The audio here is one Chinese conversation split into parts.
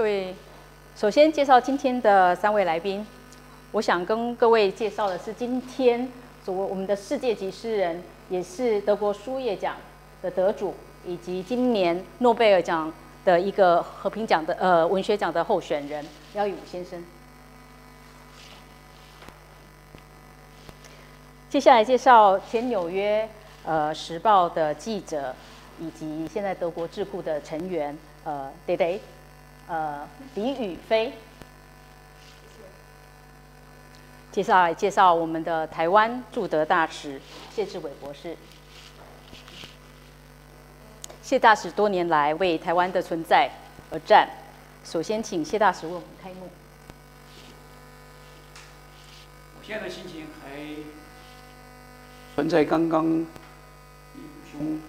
各位，首先介绍今天的三位来宾。我想跟各位介绍的是今天所我们的世界级诗人，也是德国书业奖的得主，以及今年诺贝尔奖的一个和平奖的呃文学奖的候选人廖亦武先生。接下来介绍前纽约呃时报的记者，以及现在德国智库的成员。呃，对对，呃，李宇飞，接下来介绍我们的台湾驻德大使谢志伟博士。谢大使多年来为台湾的存在而战。首先，请谢大使为我们开幕。我现在的心情还存在刚刚李宇兄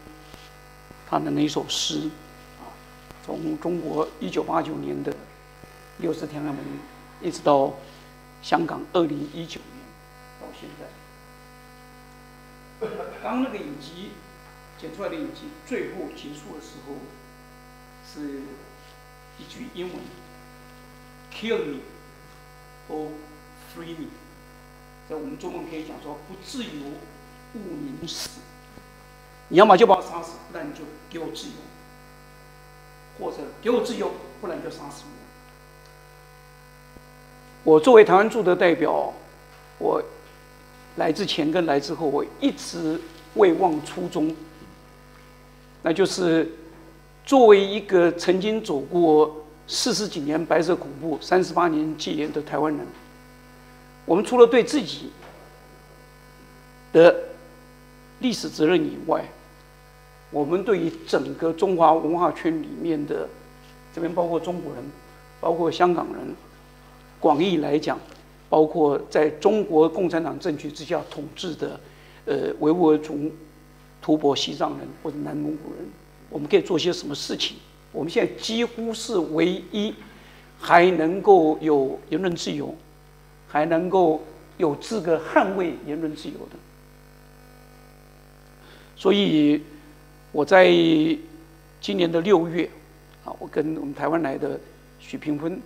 他的那首诗。从中国一九八九年的六四天安门，一直到香港二零一九年到现在，当那个影集剪出来的影集最后结束的时候，是一句英文：“Kill me or free me。”在我们中文可以讲说：“不自由，勿宁死。”你要么就把我杀死，不然你就给我自由。或者给我自由，不然就杀死我。我作为台湾驻德代表，我来之前跟来之后，我一直未忘初衷，那就是作为一个曾经走过四十几年白色恐怖、三十八年戒严的台湾人，我们除了对自己的历史责任以外，我们对于整个中华文化圈里面的，这边包括中国人，包括香港人，广义来讲，包括在中国共产党政权之下统治的，呃，维吾尔族、吐蕃、西藏人或者南蒙古人，我们可以做些什么事情？我们现在几乎是唯一还能够有言论自由，还能够有资格捍卫言论自由的，所以。我在今年的六月，啊，我跟我们台湾来的许平芬，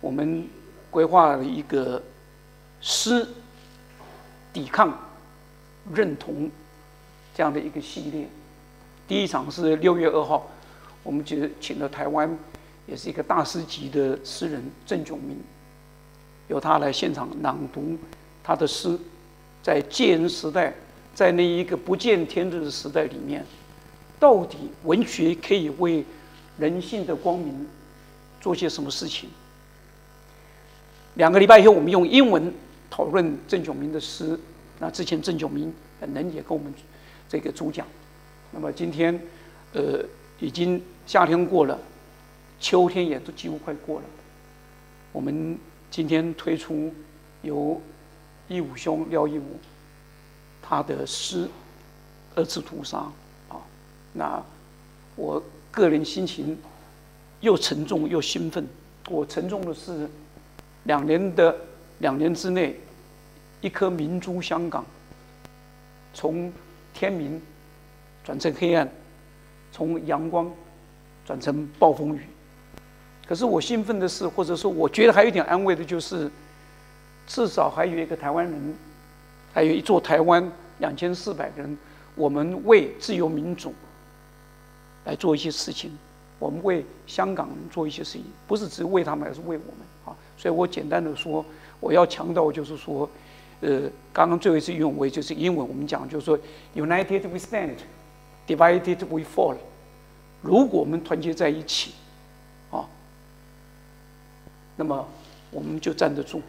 我们规划了一个诗抵抗认同这样的一个系列。第一场是六月二号，我们就请了台湾也是一个大师级的诗人郑炯明，由他来现场朗读他的诗，在戒严时代，在那一个不见天日的时代里面。到底文学可以为人性的光明做些什么事情？两个礼拜以后，我们用英文讨论郑炯明的诗。那之前郑炯明本人也跟我们这个主讲。那么今天，呃，已经夏天过了，秋天也都几乎快过了。我们今天推出由亦武兄廖义武他的诗《二次屠杀》。那我个人心情又沉重又兴奋。我沉重的是，两年的两年之内，一颗明珠香港，从天明转成黑暗，从阳光转成暴风雨。可是我兴奋的是，或者说我觉得还有一点安慰的就是，至少还有一个台湾人，还有一座台湾，两千四百个人，我们为自由民主。来做一些事情，我们为香港做一些事情，不是只为他们，而是为我们啊！所以我简单的说，我要强调就是说，呃，刚刚最后一次用为就是英文，我们讲就是说，United we stand，divided we fall。如果我们团结在一起，啊，那么我们就站得住；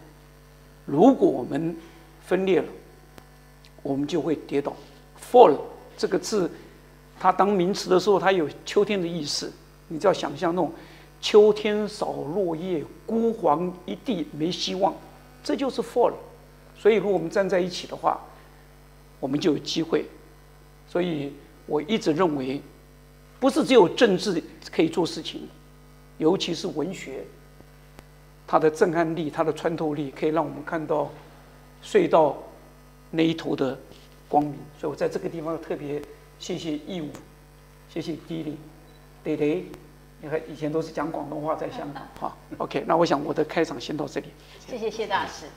如果我们分裂了，我们就会跌倒。fall 这个字。它当名词的时候，它有秋天的意思。你只要想象那种秋天扫落叶，孤黄一地，没希望，这就是 fall。所以，如果我们站在一起的话，我们就有机会。所以我一直认为，不是只有政治可以做事情，尤其是文学，它的震撼力、它的穿透力，可以让我们看到隧道那一头的光明。所以我在这个地方特别。谢谢义务，谢谢迪丽，对对，你看以前都是讲广东话在香港。好，OK，那我想我的开场先到这里。谢谢谢大师。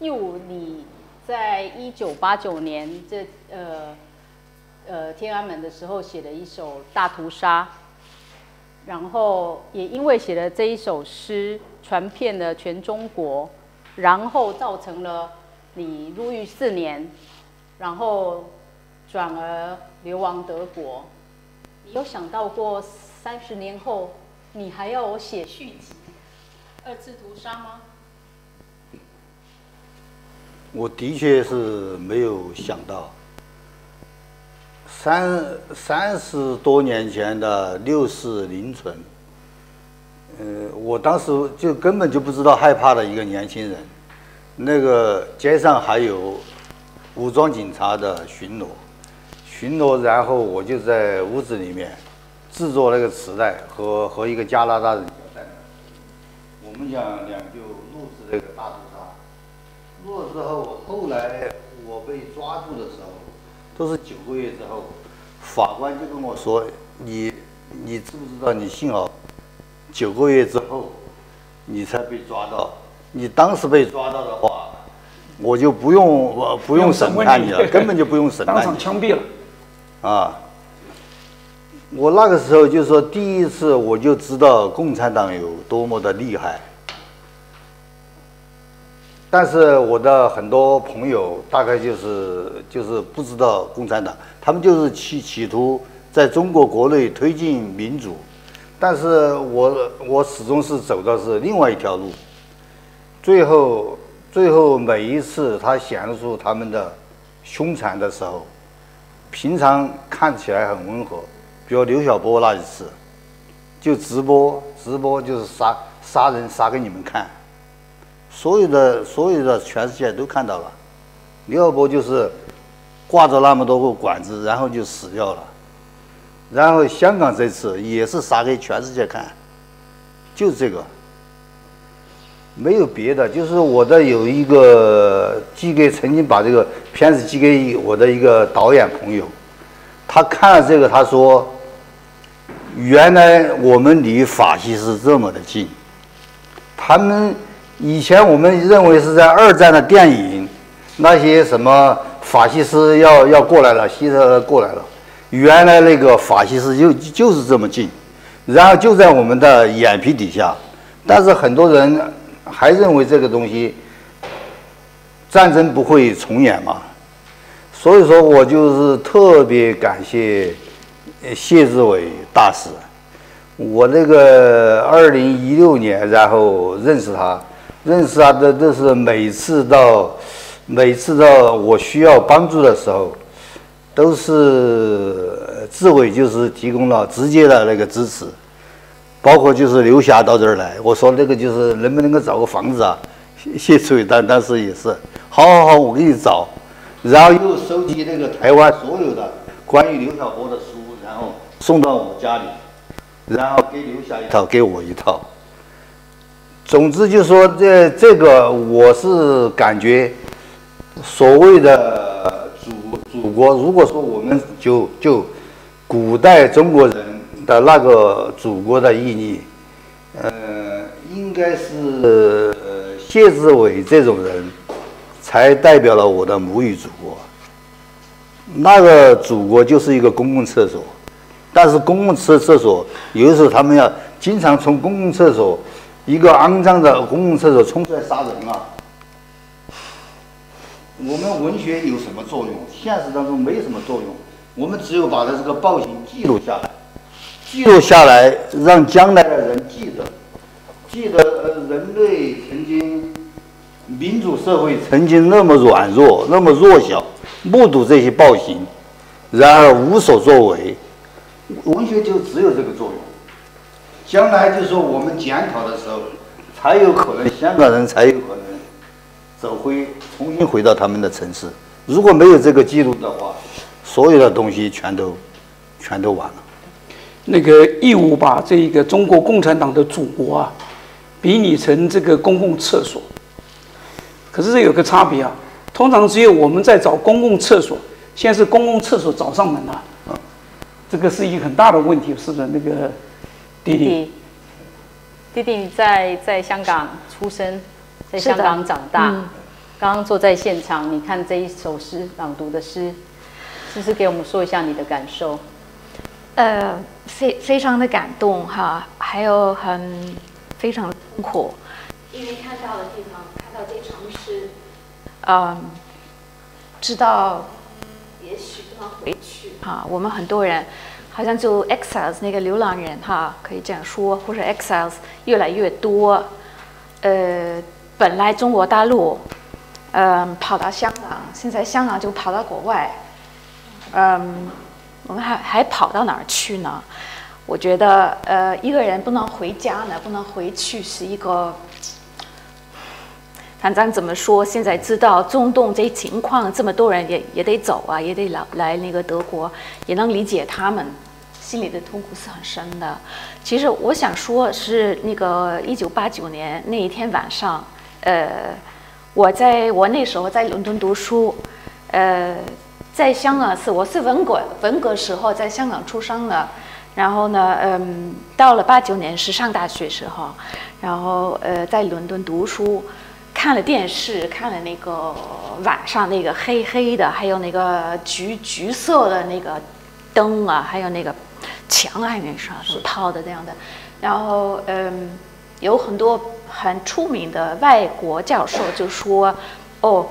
义务，你在一九八九年这呃呃天安门的时候写了一首《大屠杀》，然后也因为写了这一首诗，传遍了全中国，然后造成了你入狱四年，然后转而流亡德国。你有想到过三十年后你还要我写续集《二次屠杀》吗？我的确是没有想到，三三十多年前的六四凌晨，呃，我当时就根本就不知道害怕的一个年轻人，那个街上还有武装警察的巡逻，巡逻，然后我就在屋子里面制作那个磁带和和一个加拿大人，我们讲两就录制这个大屠杀。录了之后，后来我被抓住的时候，都是九个月之后，法官就跟我说：“你，你知不知道？你幸好九个月之后，你才被抓到。你当时被抓到的话，我就不用我不用审判你了，根本就不用审判你，当场枪毙了。啊！我那个时候就说，第一次我就知道共产党有多么的厉害。”但是我的很多朋友大概就是就是不知道共产党，他们就是企企图在中国国内推进民主，但是我我始终是走的是另外一条路。最后最后每一次他显露出他们的凶残的时候，平常看起来很温和，比如刘晓波那一次，就直播直播就是杀杀人杀给你们看。所有的所有的全世界都看到了，刘晓波就是挂着那么多个管子，然后就死掉了。然后香港这次也是杀给全世界看，就是这个，没有别的。就是我的有一个寄给曾经把这个片子寄给我的一个导演朋友，他看了这个，他说：“原来我们离法西斯这么的近，他们。”以前我们认为是在二战的电影，那些什么法西斯要要过来了，希特勒过来了，原来那个法西斯就就是这么近，然后就在我们的眼皮底下，但是很多人还认为这个东西战争不会重演嘛，所以说我就是特别感谢谢志伟大使，我那个二零一六年然后认识他。认识他的都是每次到，每次到我需要帮助的时候，都是志伟就是提供了直接的那个支持，包括就是刘霞到这儿来，我说那个就是能不能够找个房子啊？谢志伟当当时也是，好好好，我给你找，然后又收集那个台湾所有的关于刘晓波的书，然后送到我家里，然后给刘霞一套，给我一套。总之就是说，这这个我是感觉，所谓的祖祖国，如果说我们就就古代中国人的那个祖国的意义，呃，应该是谢志伟这种人才代表了我的母语祖国。那个祖国就是一个公共厕所，但是公共厕厕所有的时候他们要经常从公共厕所。一个肮脏的公共厕所冲出来杀人啊！我们文学有什么作用？现实当中没什么作用。我们只有把它这个暴行记录下来，记录下来，让将来的人记得，记得呃，人类曾经民主社会曾经那么软弱，那么弱小，目睹这些暴行，然而无所作为。文学就只有这个作用。将来就是说，我们检讨的时候，才有可能香港人才有可能走回，重新回到他们的城市。如果没有这个记录的话，所有的东西全都全都完了。那个义务把这个中国共产党的祖国啊，比拟成这个公共厕所。可是这有个差别啊，通常只有我们在找公共厕所，现在是公共厕所找上门了啊，这个是一个很大的问题，是的，那个。弟弟，弟弟在在香港出生，在香港长大。嗯、刚刚坐在现场，你看这一首诗朗读的诗，是不是给我们说一下你的感受？呃，非非常的感动哈，还有很非常的痛苦，因为看到的地方，看到这城市，嗯，知道也许不能回去哈。我们很多人好像就 exiles 那个流浪人哈，可以这样说，或者 exiles 越来越多。呃，本来中国大陆，嗯，跑到香港，现在香港就跑到国外，嗯。我们还还跑到哪儿去呢？我觉得，呃，一个人不能回家呢，不能回去，是一个，反正怎么说，现在知道中东这情况，这么多人也也得走啊，也得来来那个德国，也能理解他们心里的痛苦是很深的。其实我想说，是那个一九八九年那一天晚上，呃，我在我那时候在伦敦读书，呃。在香港是我是文革文革时候在香港出生的，然后呢，嗯，到了八九年是上大学时候，然后呃在伦敦读书，看了电视，看了那个晚上那个黑黑的，还有那个橘橘色的那个灯啊，还有那个墙啊，那啥是套的这样的，然后嗯，有很多很出名的外国教授就说，哦。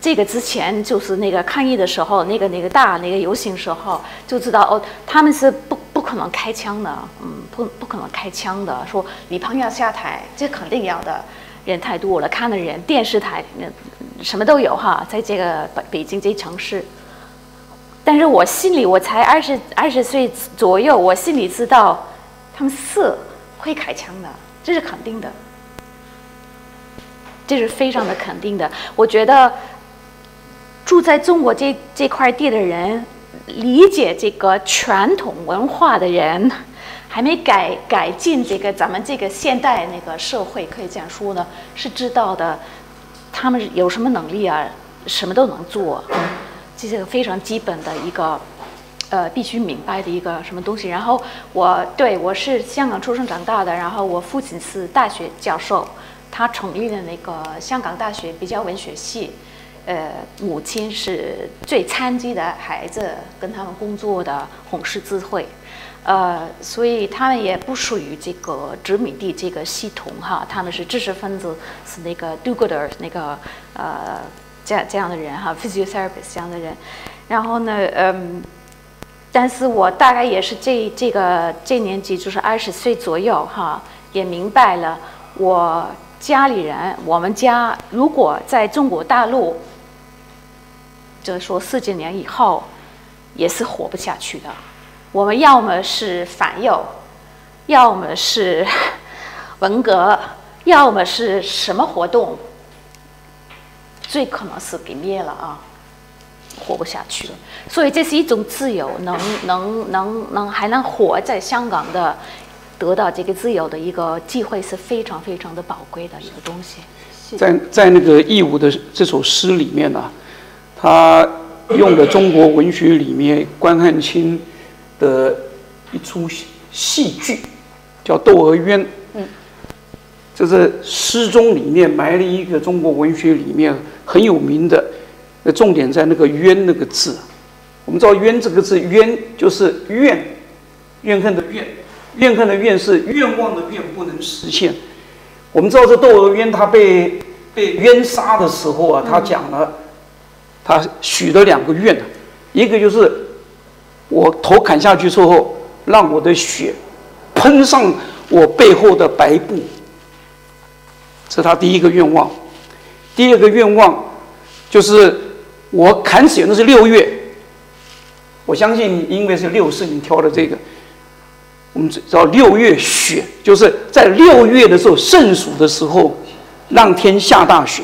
这个之前就是那个抗议的时候，那个那个大那个游行时候，就知道哦，他们是不不可能开枪的，嗯，不不可能开枪的。说李鹏要下台，这肯定要的，人太多了，看的人，电视台那什么都有哈，在这个北北京这城市。但是我心里，我才二十二十岁左右，我心里知道，他们是会开枪的，这是肯定的，这是非常的肯定的。我觉得。住在中国这这块地的人，理解这个传统文化的人，还没改改进这个咱们这个现代那个社会，可以这样说呢，是知道的。他们有什么能力啊？什么都能做，这是个非常基本的一个，呃，必须明白的一个什么东西。然后我对我是香港出生长大的，然后我父亲是大学教授，他成立的那个香港大学比较文学系。呃，母亲是最残疾的孩子，跟他们工作的红十字会，呃，所以他们也不属于这个殖民地这个系统哈，他们是知识分子，是那个 do-gooder 那个呃这样这样的人哈，physiotherapist 这样的人，然后呢，嗯，但是我大概也是这这个这年纪，就是二十岁左右哈，也明白了，我家里人，我们家如果在中国大陆。就是说，四几年以后也是活不下去的。我们要么是反右，要么是 文革，要么是什么活动，最可能是给灭了啊，活不下去了。所以这是一种自由，能能能能还能活在香港的，得到这个自由的一个机会是非常非常的宝贵的一个东西。在在那个义务的这首诗里面呢、他用的中国文学里面关汉卿的一出戏剧，叫《窦娥冤》。嗯，就是诗中里面埋了一个中国文学里面很有名的，那重点在那个“冤”那个字。我们知道“冤”这个字，“冤”就是怨，怨恨的怨，怨恨的怨是愿望的愿不能实现。我们知道这窦娥冤，他被被冤杀的时候啊，他讲了。他许了两个愿，一个就是我头砍下去之后，让我的血喷上我背后的白布，这是他第一个愿望。第二个愿望就是我砍死那是六月，我相信因为是六四你挑的这个，我们知道六月雪就是在六月的时候盛暑的时候，让天下大雪，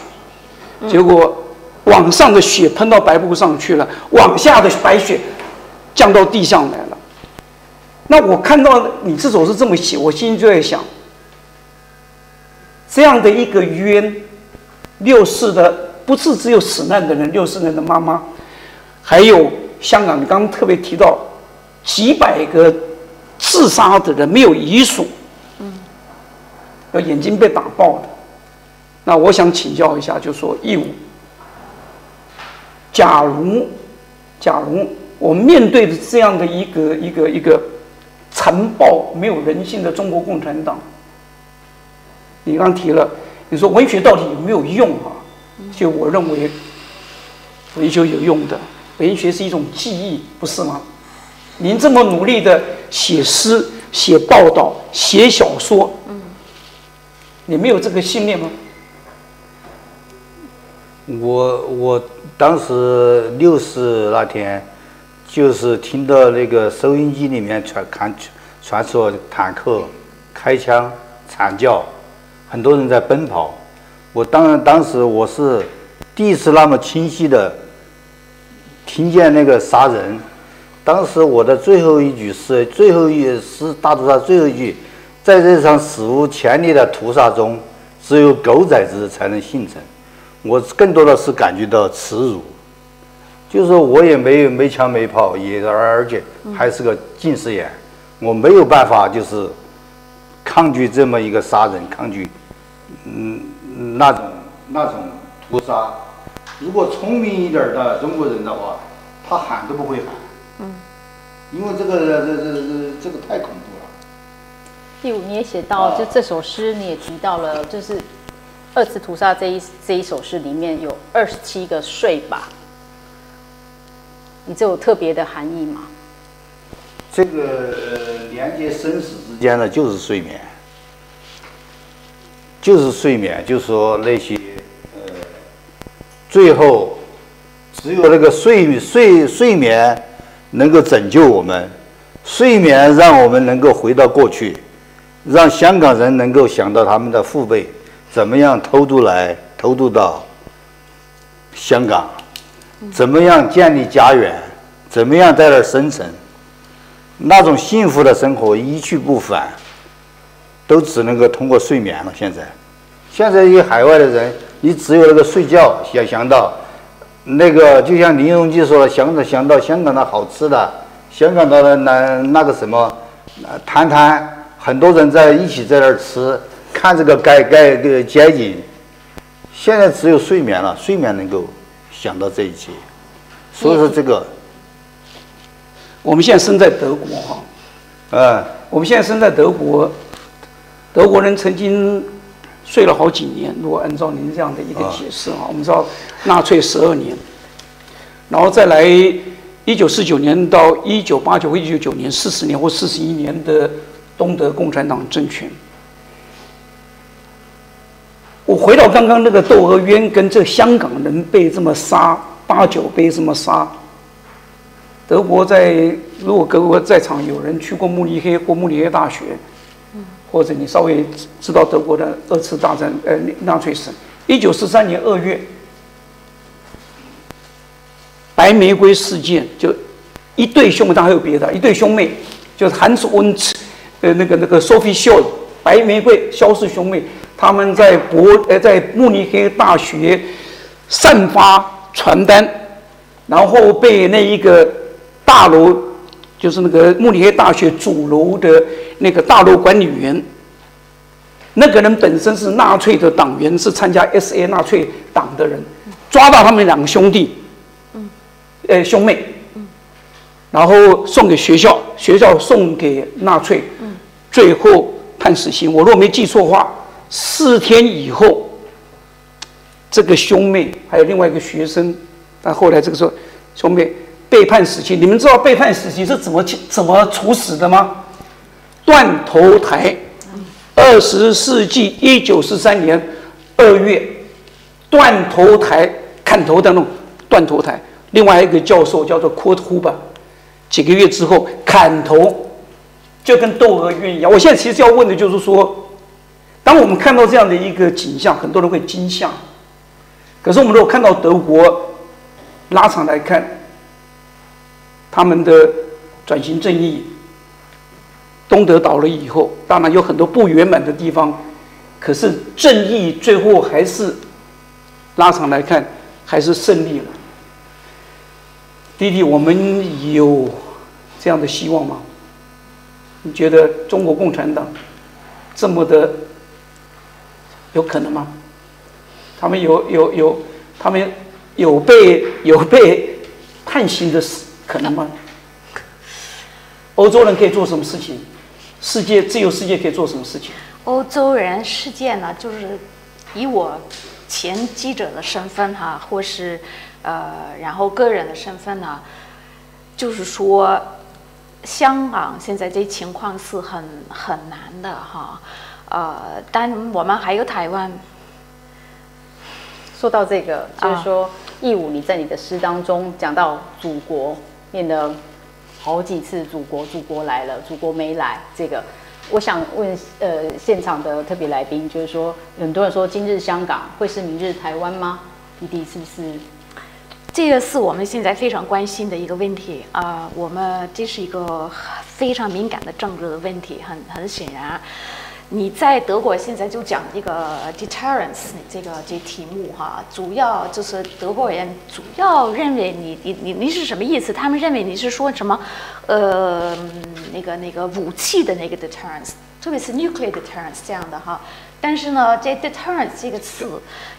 结果。往上的血喷到白布上去了，往下的白雪降到地上来了。那我看到你这首诗这么写，我心里就在想，这样的一个冤，六四的不是只有死难的人，六四人的妈妈，还有香港，你刚刚特别提到几百个自杀的人没有遗属，嗯，要眼睛被打爆的。那我想请教一下，就说义武，假如，假如我面对的这样的一个一个一个残暴没有人性的中国共产党，你刚提了，你说文学到底有没有用啊？就我认为，文学有用的，文学是一种记忆，不是吗？您这么努力的写诗、写报道、写小说，嗯，你没有这个信念吗？我我当时六四那天，就是听到那个收音机里面传看传说坦克开枪惨叫，很多人在奔跑。我当然当时我是第一次那么清晰的听见那个杀人。当时我的最后一句诗，最后一诗大屠杀最后一句，在这场史无前例的屠杀中，只有狗崽子才能幸存。我更多的是感觉到耻辱，就是说我也没有没枪没炮，也而且还是个近视眼，我没有办法就是抗拒这么一个杀人，抗拒嗯那种那种屠杀。如果聪明一点的中国人的话，他喊都不会喊，嗯，因为这个这这这这个太恐怖了。第五，你也写到，就这首诗你也提到了，就是。二次屠杀这一这一首诗里面有二十七个睡吧，你这有特别的含义吗？这个连接生死之间的就是睡眠，就是睡眠，就是说那些呃，最后只有那个睡睡睡眠能够拯救我们，睡眠让我们能够回到过去，让香港人能够想到他们的父辈。怎么样偷渡来，偷渡到香港？怎么样建立家园？怎么样在那儿生存？那种幸福的生活一去不返，都只能够通过睡眠了。现在，现在一海外的人，你只有那个睡觉，想想到那个，就像林荣基说的，想着想到香港的好吃的，香港的那那个什么，摊摊，很多人在一起在那儿吃。看这个街街的街景，现在只有睡眠了，睡眠能够想到这一切。所以说这个，我们现在生在德国哈，嗯，我们现在生在德国，德国人曾经睡了好几年。如果按照您这样的一个解释哈，我们知道纳粹十二年，然后再来一九四九年到一九八九或一九九年四十年或四十一年的东德共产党政权。我回到刚刚那个窦娥冤跟这香港人被这么杀，八九被这么杀。德国在，如果各位在场有人去过慕尼黑或慕尼黑大学，或者你稍微知道德国的二次大战，呃，纳粹史，一九四三年二月，白玫瑰事件，就一对兄妹，当然还有别的，一对兄妹，就是 Hans und，呃，那个那个 Sophie Scholl，白玫瑰肖氏兄妹。他们在博呃在慕尼黑大学散发传单，然后被那一个大楼，就是那个慕尼黑大学主楼的那个大楼管理员，那个人本身是纳粹的党员，是参加 SA 纳粹党的人，抓到他们两个兄弟，嗯呃兄妹，嗯然后送给学校，学校送给纳粹，嗯最后判死刑。我若没记错的话。四天以后，这个兄妹还有另外一个学生，但后来这个时候兄妹被判死刑。你们知道被判死刑是怎么怎么处死的吗？断头台。二十世纪一九四三年二月，断头台砍头的那种断头台。另外一个教授叫做库图巴几个月之后砍头，就跟窦娥冤一样。我现在其实要问的就是说。当我们看到这样的一个景象，很多人会惊吓。可是我们如果看到德国拉长来看，他们的转型正义，东德倒了以后，当然有很多不圆满的地方，可是正义最后还是拉长来看还是胜利了。弟弟，我们有这样的希望吗？你觉得中国共产党这么的有可能吗？他们有有有，他们有被有被 判刑的可能吗？欧洲人可以做什么事情？世界自由世界可以做什么事情？欧洲人世界呢，就是以我前记者的身份哈，或是呃，然后个人的身份呢，就是说。香港现在这情况是很很难的哈，呃，但我们还有台湾。说到这个，就是说义武，你在你的诗当中讲到祖国，念了好几次“祖国，祖国来了，祖国没来”这个，我想问呃现场的特别来宾，就是说很多人说今日香港会是明日台湾吗？弟弟是不是？这个是我们现在非常关心的一个问题啊、呃，我们这是一个非常敏感的政治的问题，很很显然，你在德国现在就讲这个 deterrence 这个这题目哈，主要就是德国人主要认为你你你你是什么意思？他们认为你是说什么？呃，那个那个武器的那个 deterrence，特别是 nuclear deterrence 这样的哈。但是呢，这 deterrence 这个词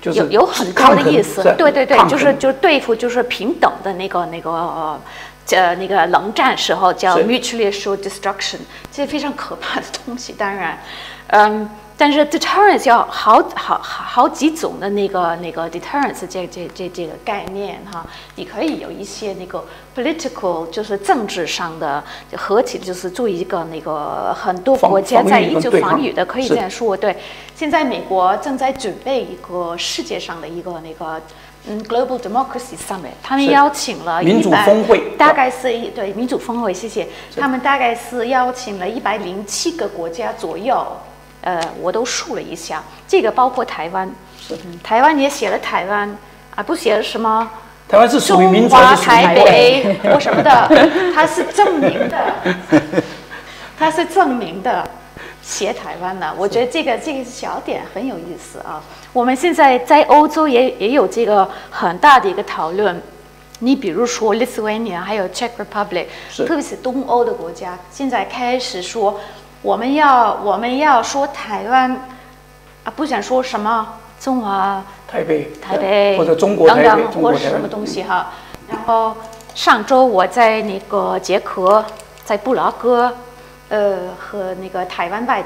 有有有很高的意思，对对对，就是就是对付就是平等的那个那个呃那个冷战时候叫 mutually assured destruction，这是非常可怕的东西。当然，嗯。但是 deterrence 要好好好好几种的那个那个 deterrence 这这这这个概念哈，你可以有一些那个 political 就是政治上的合体，就是做一个那个很多国家在一起防御的，可以这样说。对，现在美国正在准备一个世界上的一个那个嗯 global democracy summit，他们邀请了民主峰会，大概是一对民主峰会，谢谢。他们大概是邀请了一百零七个国家左右。呃，我都数了一下，这个包括台湾，是台湾也写了台湾，啊，不写了什么？台湾是属于民主中华台北或什么的，它是证明的，它是证明的，写台湾的。我觉得这个这个小点很有意思啊。我们现在在欧洲也也有这个很大的一个讨论。你比如说 Lithuania 还有 Czech Republic，特别是东欧的国家，现在开始说。我们要我们要说台湾啊，不想说什么中华台北台北或者中国台北等等或者什么东西哈。然后上周我在那个捷克，在布拉格，呃，和那个台湾外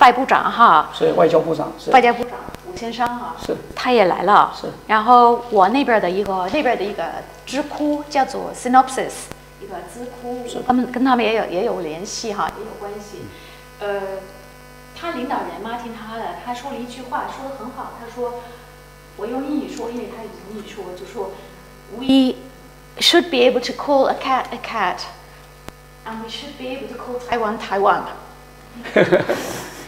外部长哈，是外交部长，是。外交部长吴先生哈，是。他也来了，是。然后我那边的一个那边的一个智库叫做 Synopsis，一个智库，他们跟他们也有也有联系哈，也有关系。呃，他领导人马丁哈的，他说了一句话，说的很好。他说：“我用英语说，因为他用英语说，就说 ‘We should be able to call a cat a cat, and we should be able to call Taiwan Taiwan。’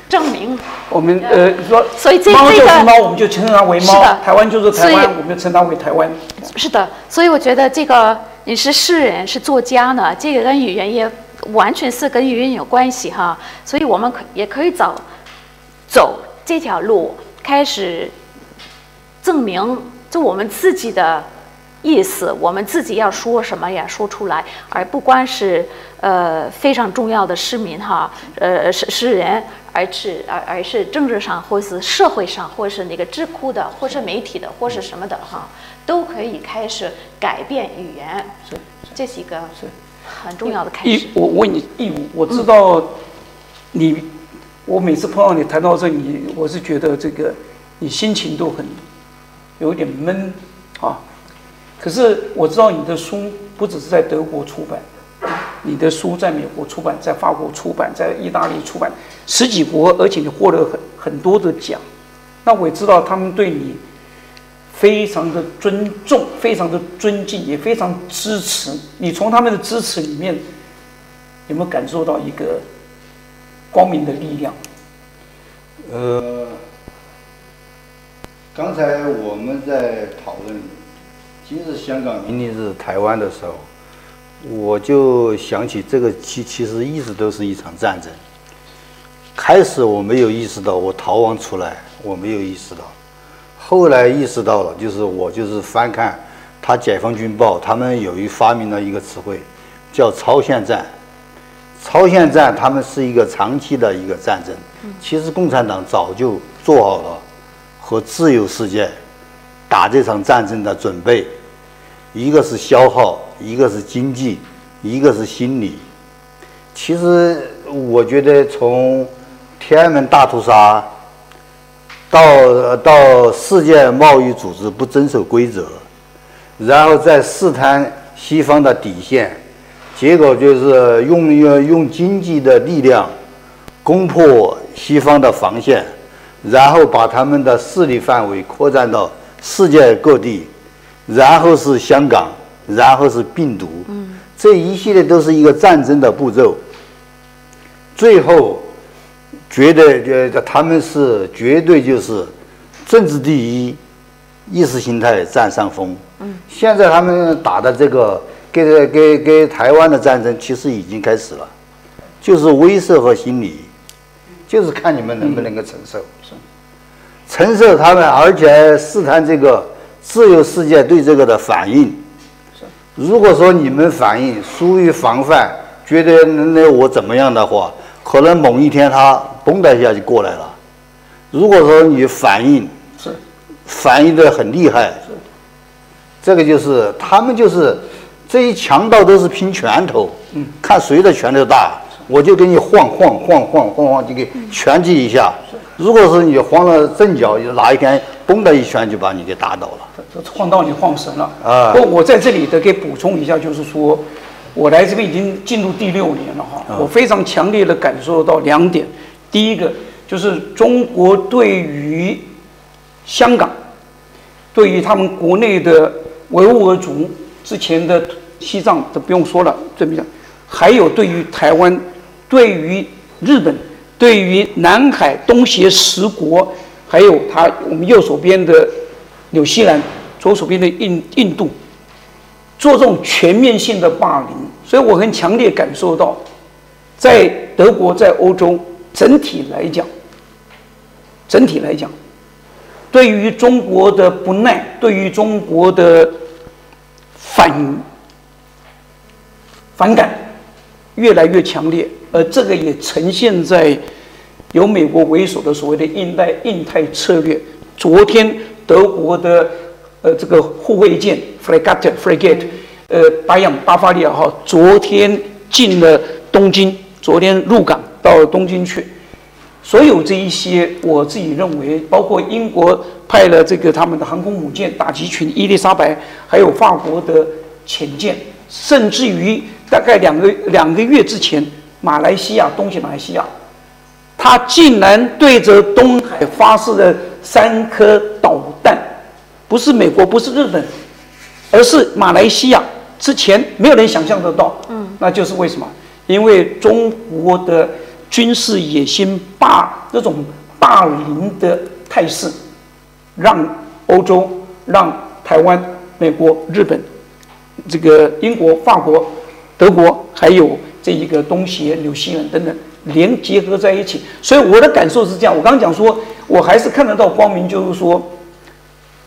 证明我们呃说，所以这猫就是猫，我们就称它为猫；台湾就是台湾，我们就称它为台湾。是的，所以我觉得这个你是诗人，是作家呢，这个跟语言也。完全是跟语言有关系哈，所以我们可也可以走走这条路，开始证明就我们自己的意思，我们自己要说什么呀，说出来，而不光是呃非常重要的市民哈，呃是诗人，而是而而是政治上或是社会上，或是那个智库的，或是媒体的，或是什么的哈，都可以开始改变语言，是，这是一个是。很重要的开始。我问你义务，我知道你，嗯、我每次碰到你谈到这，你我是觉得这个你心情都很有点闷啊。可是我知道你的书不只是在德国出版，你的书在美国出版，在法国出版，在意大利出版，十几国，而且你获得很很多的奖。那我也知道他们对你。非常的尊重，非常的尊敬，也非常支持你。从他们的支持里面，有没有感受到一个光明的力量？呃，刚才我们在讨论今日香港，明天是台湾的时候，我就想起这个其其实一直都是一场战争。开始我没有意识到，我逃亡出来，我没有意识到。后来意识到了，就是我就是翻看他《解放军报》，他们有一发明了一个词汇，叫超限战。朝鲜战他们是一个长期的一个战争。其实共产党早就做好了和自由世界打这场战争的准备，一个是消耗，一个是经济，一个是心理。其实我觉得从天安门大屠杀到到世界贸易组织不遵守规则，然后再试探西方的底线，结果就是用用用经济的力量攻破西方的防线，然后把他们的势力范围扩展到世界各地，然后是香港，然后是病毒，这一系列都是一个战争的步骤。最后，觉得呃，他们是绝对就是政治第一，意识形态占上风。嗯，现在他们打的这个给给给台湾的战争，其实已经开始了，就是威慑和心理，就是看你们能不能够承受。是，承受他们，而且试探这个自由世界对这个的反应。是，如果说你们反应疏于防范，觉得那我怎么样的话。可能某一天他嘣的一下就过来了。如果说你反应是反应的很厉害，是这个就是他们就是这一强盗都是拼拳头，嗯，看谁的拳头大，我就给你晃晃晃晃晃晃就给拳击一下。如果是你慌了阵脚，就哪一天嘣的一拳就把你给打倒了，晃到你晃神了啊！不过我在这里得给补充一下，就是说。我来这边已经进入第六年了哈，我非常强烈的感受到两点，第一个就是中国对于香港，对于他们国内的维吾尔族之前的西藏都不用说了，这边还有对于台湾，对于日本，对于南海东协十国，还有他我们右手边的纽西兰，左手边的印印度。做这种全面性的霸凌，所以我很强烈感受到，在德国，在欧洲整体来讲，整体来讲，对于中国的不耐，对于中国的反反感越来越强烈，而这个也呈现在由美国为首的所谓的印代印太策略。昨天德国的。呃，这个护卫舰 frigate frigate，呃，巴扬巴伐利亚号昨天进了东京，昨天入港到东京去。所有这一些，我自己认为，包括英国派了这个他们的航空母舰打击群伊丽莎白，还有法国的潜舰，甚至于大概两个两个月之前，马来西亚东西马来西亚，他竟然对着东海发射了三颗导弹。不是美国，不是日本，而是马来西亚。之前没有人想象得到，嗯，那就是为什么？因为中国的军事野心霸这种霸凌的态势，让欧洲、让台湾、美国、日本、这个英国、法国、德国，还有这一个东协、纽西兰等等，连结合在一起。所以我的感受是这样。我刚刚讲说，我还是看得到光明，就是说。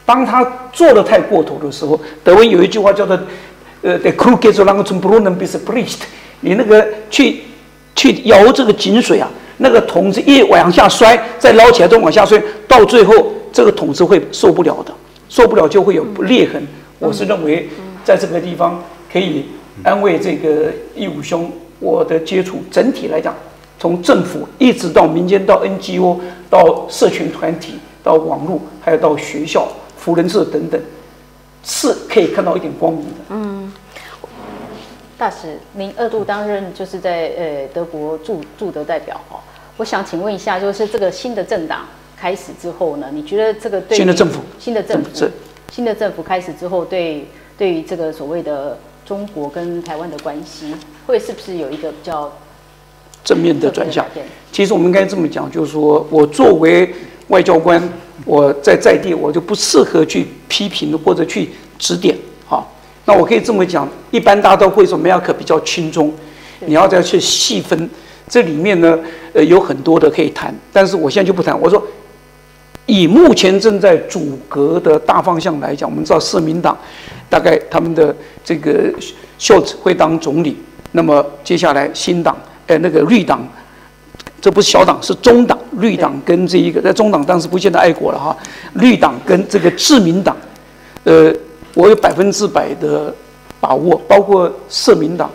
当他做的太过头的时候，德文有一句话叫做“呃，the crook is long to brunnen bis bricht”。你那个去去摇这个井水啊，那个桶子一往下摔，再捞起来都往下摔，到最后这个桶子会受不了的，受不了就会有裂痕。我是认为，在这个地方可以安慰这个义武兄。我的接触整体来讲，从政府一直到民间，到 NGO，到社群团体，到网络，还有到学校。福人社等等，是可以看到一点光明的。嗯，大使，您二度担任就是在呃德国驻驻德代表哈，我想请问一下，就是这个新的政党开始之后呢，你觉得这个对新的政府新的政府是新的政府开始之后，对对于这个所谓的中国跟台湾的关系，会是不是有一个比较正面的转向？其实我们应该这么讲，就是说我作为。外交官，我在在地，我就不适合去批评或者去指点。好，那我可以这么讲，一般大家都会说梅尔克比较轻松，你要再去细分，这里面呢，呃，有很多的可以谈，但是我现在就不谈。我说，以目前正在阻隔的大方向来讲，我们知道社民党大概他们的这个秀子会当总理，那么接下来新党呃，那个绿党，这不是小党，是中党，绿党跟这一个在中党当时不见得爱国了哈，绿党跟这个自民党，呃，我有百分之百的把握，包括社民党，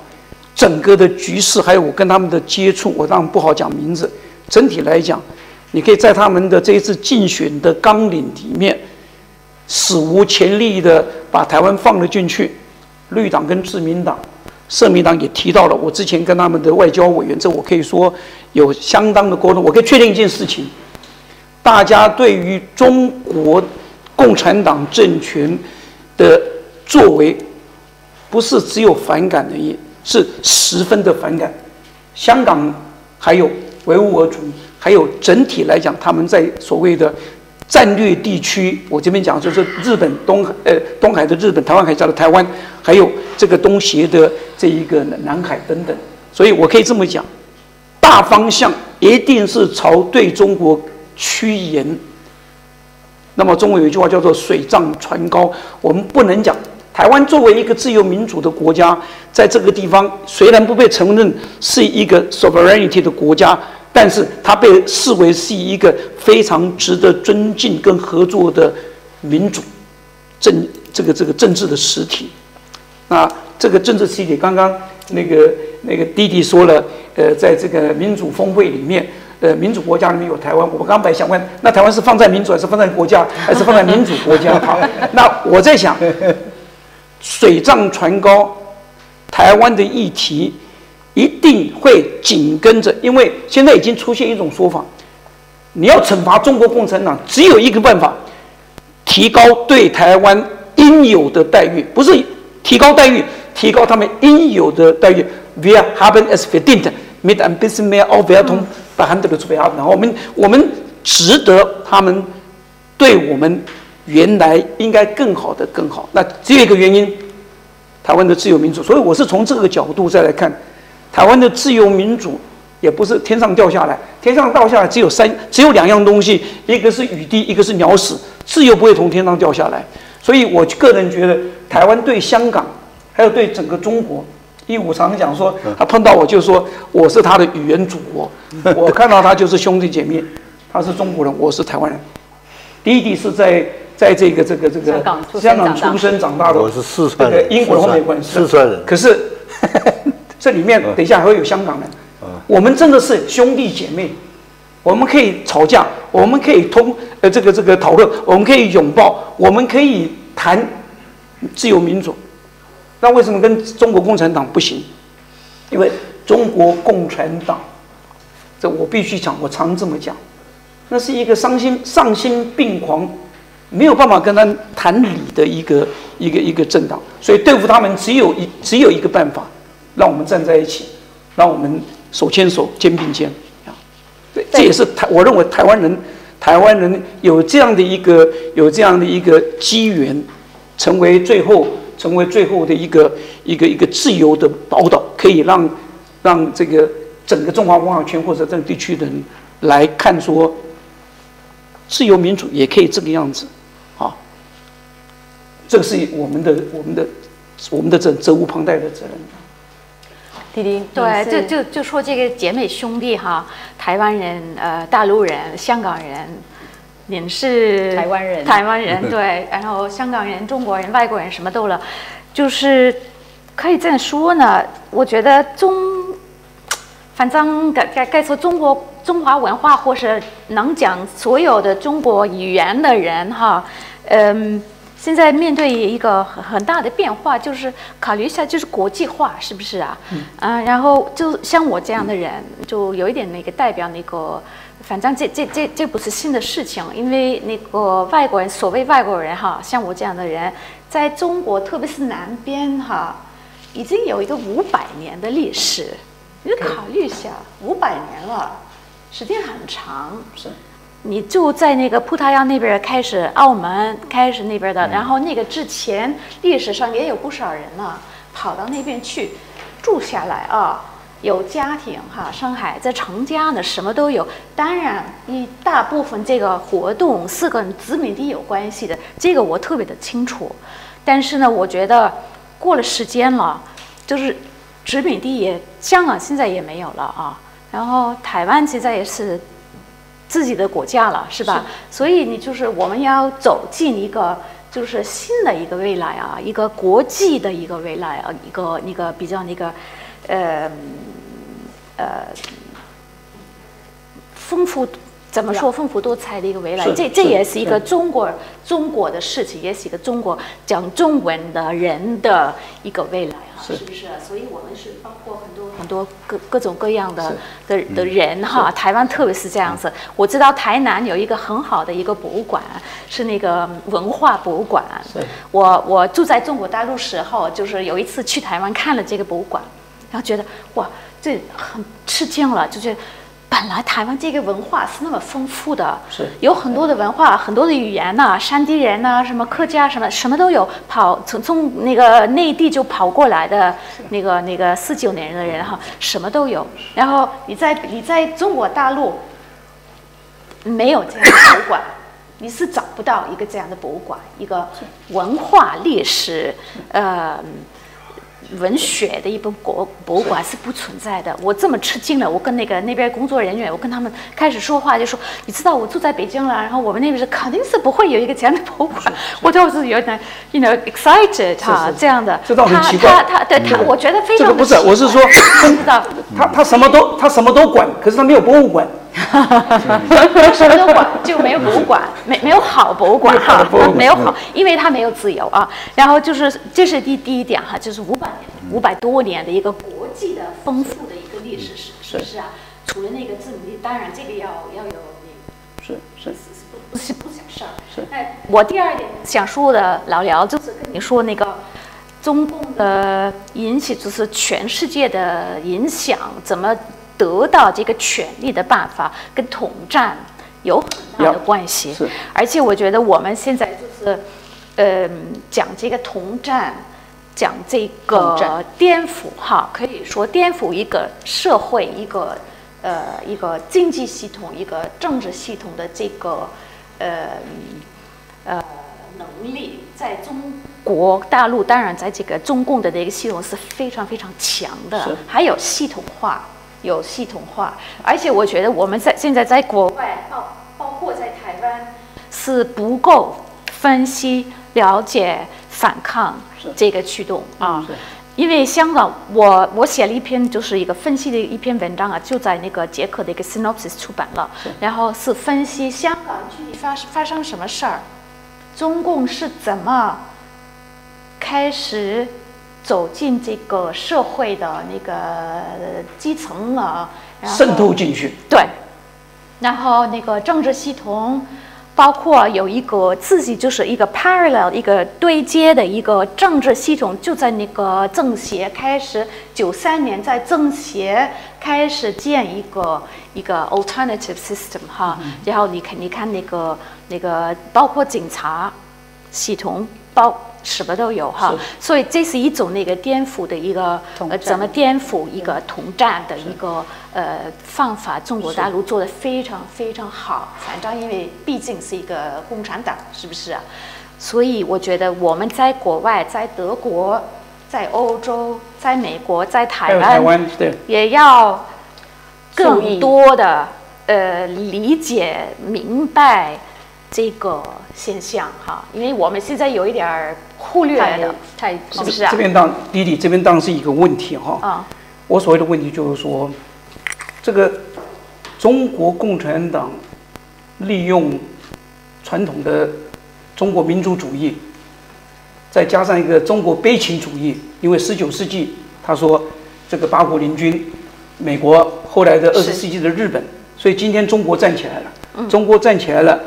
整个的局势还有我跟他们的接触，我当然不好讲名字，整体来讲，你可以在他们的这一次竞选的纲领里面，史无前例的把台湾放了进去，绿党跟自民党。社民党也提到了，我之前跟他们的外交委员，这我可以说有相当的沟通。我可以确定一件事情，大家对于中国共产党政权的作为，不是只有反感而已，是十分的反感。香港还有维吾尔族，还有整体来讲，他们在所谓的。战略地区，我这边讲就是日本东呃东海的日本，台湾海峡的台湾，还有这个东协的这一个南海等等，所以我可以这么讲，大方向一定是朝对中国趋严。那么中国有一句话叫做“水涨船高”，我们不能讲台湾作为一个自由民主的国家，在这个地方虽然不被承认是一个 sovereignty 的国家。但是它被视为是一个非常值得尊敬跟合作的民主政这个这个政治的实体。那这个政治实体，刚刚那个那个弟弟说了，呃，在这个民主峰会里面，呃，民主国家里面有台湾。我们刚才想问，那台湾是放在民主还是放在国家，还是放在民主国家？好，那我在想，水涨船高，台湾的议题。一定会紧跟着，因为现在已经出现一种说法，你要惩罚中国共产党，只有一个办法，提高对台湾应有的待遇，不是提高待遇，提高他们应有的待遇。Wir haben es verdient, mit ein bisschen mehr Aufwertung behandelt zu werden。然后我们我们值得他们对我们原来应该更好的更好。那只有一个原因，台湾的自由民主。所以我是从这个角度再来看。台湾的自由民主也不是天上掉下来，天上掉下来只有三，只有两样东西，一个是雨滴，一个是鸟屎，自由不会从天上掉下来。所以我个人觉得，台湾对香港，还有对整个中国，因为我常常讲说，他碰到我就说我是他的语言祖国，我看到他就是兄弟姐妹，他是中国人，我是台湾人。弟弟是在在这个这个这个香港出生长大的，我是四川人，英国后没关系，四川人，可是。这里面等一下还会有香港人，我们真的是兄弟姐妹，我们可以吵架，我们可以通呃这个这个讨论，我们可以拥抱，我们可以谈自由民主。那为什么跟中国共产党不行？因为中国共产党，这我必须讲，我常这么讲，那是一个伤心丧心病狂，没有办法跟他谈理的一个一个一个政党，所以对付他们只有一只有一个办法。让我们站在一起，让我们手牵手、肩并肩啊！对，这也是台，我认为台湾人，台湾人有这样的一个有这样的一个机缘，成为最后成为最后的一个一个一个自由的宝岛，可以让让这个整个中华文化圈或者这个地区的人来看说，自由民主也可以这个样子啊！这个是我们的我们的我们的责责无旁贷的责任。弟弟，对，就就就说这个姐妹兄弟哈，台湾人、呃，大陆人、香港人，您是台湾人，台湾人 对，然后香港人、中国人、外国人什么都了，就是可以这样说呢。我觉得中，反正该该该说中国中华文化，或是能讲所有的中国语言的人哈，嗯。现在面对一个很很大的变化，就是考虑一下，就是国际化是不是啊？嗯、啊，然后就像我这样的人，就有一点那个代表那个，反正这这这这不是新的事情，因为那个外国人，所谓外国人哈，像我这样的人，在中国，特别是南边哈，已经有一个五百年的历史，你考虑一下，五百年了，时间很长。是。你就在那个葡萄牙那边开始，澳门开始那边的，然后那个之前历史上也有不少人呢，跑到那边去住下来啊，有家庭哈，上海在成家呢，什么都有。当然，一大部分这个活动是跟殖民地有关系的，这个我特别的清楚。但是呢，我觉得过了时间了，就是殖民地也，香港现在也没有了啊。然后台湾现在也是自己的国家了，是吧？是。所以你就是我们要走进一个就是新的一个未来啊，一个国际的一个未来啊，一个一个比较那个呃呃丰富。怎么说丰富多彩的一个未来？这这也是一个中国中国的事情，也是一个中国讲中文的人的一个未来哈，是不是？所以我们是包括很多很多各各种各样的的的人哈。台湾特别是这样子。我知道台南有一个很好的一个博物馆，是那个文化博物馆。我我住在中国大陆时候，就是有一次去台湾看了这个博物馆，然后觉得哇，这很吃惊了，就是。本来台湾这个文化是那么丰富的，是有很多的文化，很多的语言呐、啊，山地人呐、啊，什么客家什么什么都有，跑从从那个内地就跑过来的那个那个四九年的人哈，什么都有。然后你在你在中国大陆没有这样的博物馆，你是找不到一个这样的博物馆，一个文化历史，呃。文学的一本国博物馆是不存在的。我这么吃惊了，我跟那个那边工作人员，我跟他们开始说话，就说：“你知道我住在北京了，然后我们那边是肯定是不会有一个这样的博物馆。”我就是有点，you know excited 哈，这样的。这倒很奇怪。他他他对他，我觉得非常。这个不是，我是说，知道他他什么都他什么都管，可是他没有博物馆。什么都管，就没有博物馆，没没有好博物馆哈，没有好，因为它没有自由啊。然后就是这是第第一点哈，就是五百年、五百多年的一个国际的丰富的一个历史史，是不是啊？除了那个殖民地，当然这个要要有那个，是是是不是不小事儿。是。哎，我第二点想说的老廖就是跟你说那个中共的引起，就是全世界的影响怎么。得到这个权利的办法跟统战有很大的关系，而且我觉得我们现在就是，呃，讲这个统战，讲这个颠覆哈，可以说颠覆一个社会，一个呃一个经济系统，一个政治系统的这个呃呃能力，在中国大陆，当然在这个中共的这个系统是非常非常强的，还有系统化。有系统化，而且我觉得我们在现在在国外，包包括在台湾，是不够分析、了解、反抗这个驱动啊。因为香港，我我写了一篇就是一个分析的一篇文章啊，就在那个捷克的一个 Synopsis 出版了，然后是分析香港具体发发生什么事儿，中共是怎么开始。走进这个社会的那个基层了，渗透进去。对，然后那个政治系统，包括有一个自己就是一个 parallel 一个对接的一个政治系统，就在那个政协开始九三年在政协开始建一个一个 alternative system 哈，嗯、然后你看你看那个那个包括警察系统包。什么都有哈，所以这是一种那个颠覆的一个呃，怎么颠覆一个统战的一个呃方法？中国大陆做的非常非常好，反正因为毕竟是一个共产党，是不是啊？所以我觉得我们在国外，在德国，在欧洲，在美国，在台湾，台湾也要更多的呃理解明白这个现象哈，因为我们现在有一点儿。忽略了太是不是啊？这边当弟弟这边当是一个问题哈。啊。我所谓的问题就是说，这个中国共产党利用传统的中国民族主义，再加上一个中国悲情主义，因为十九世纪他说这个八国联军，美国后来的二十世纪的日本，所以今天中国站起来了。中国站起来了，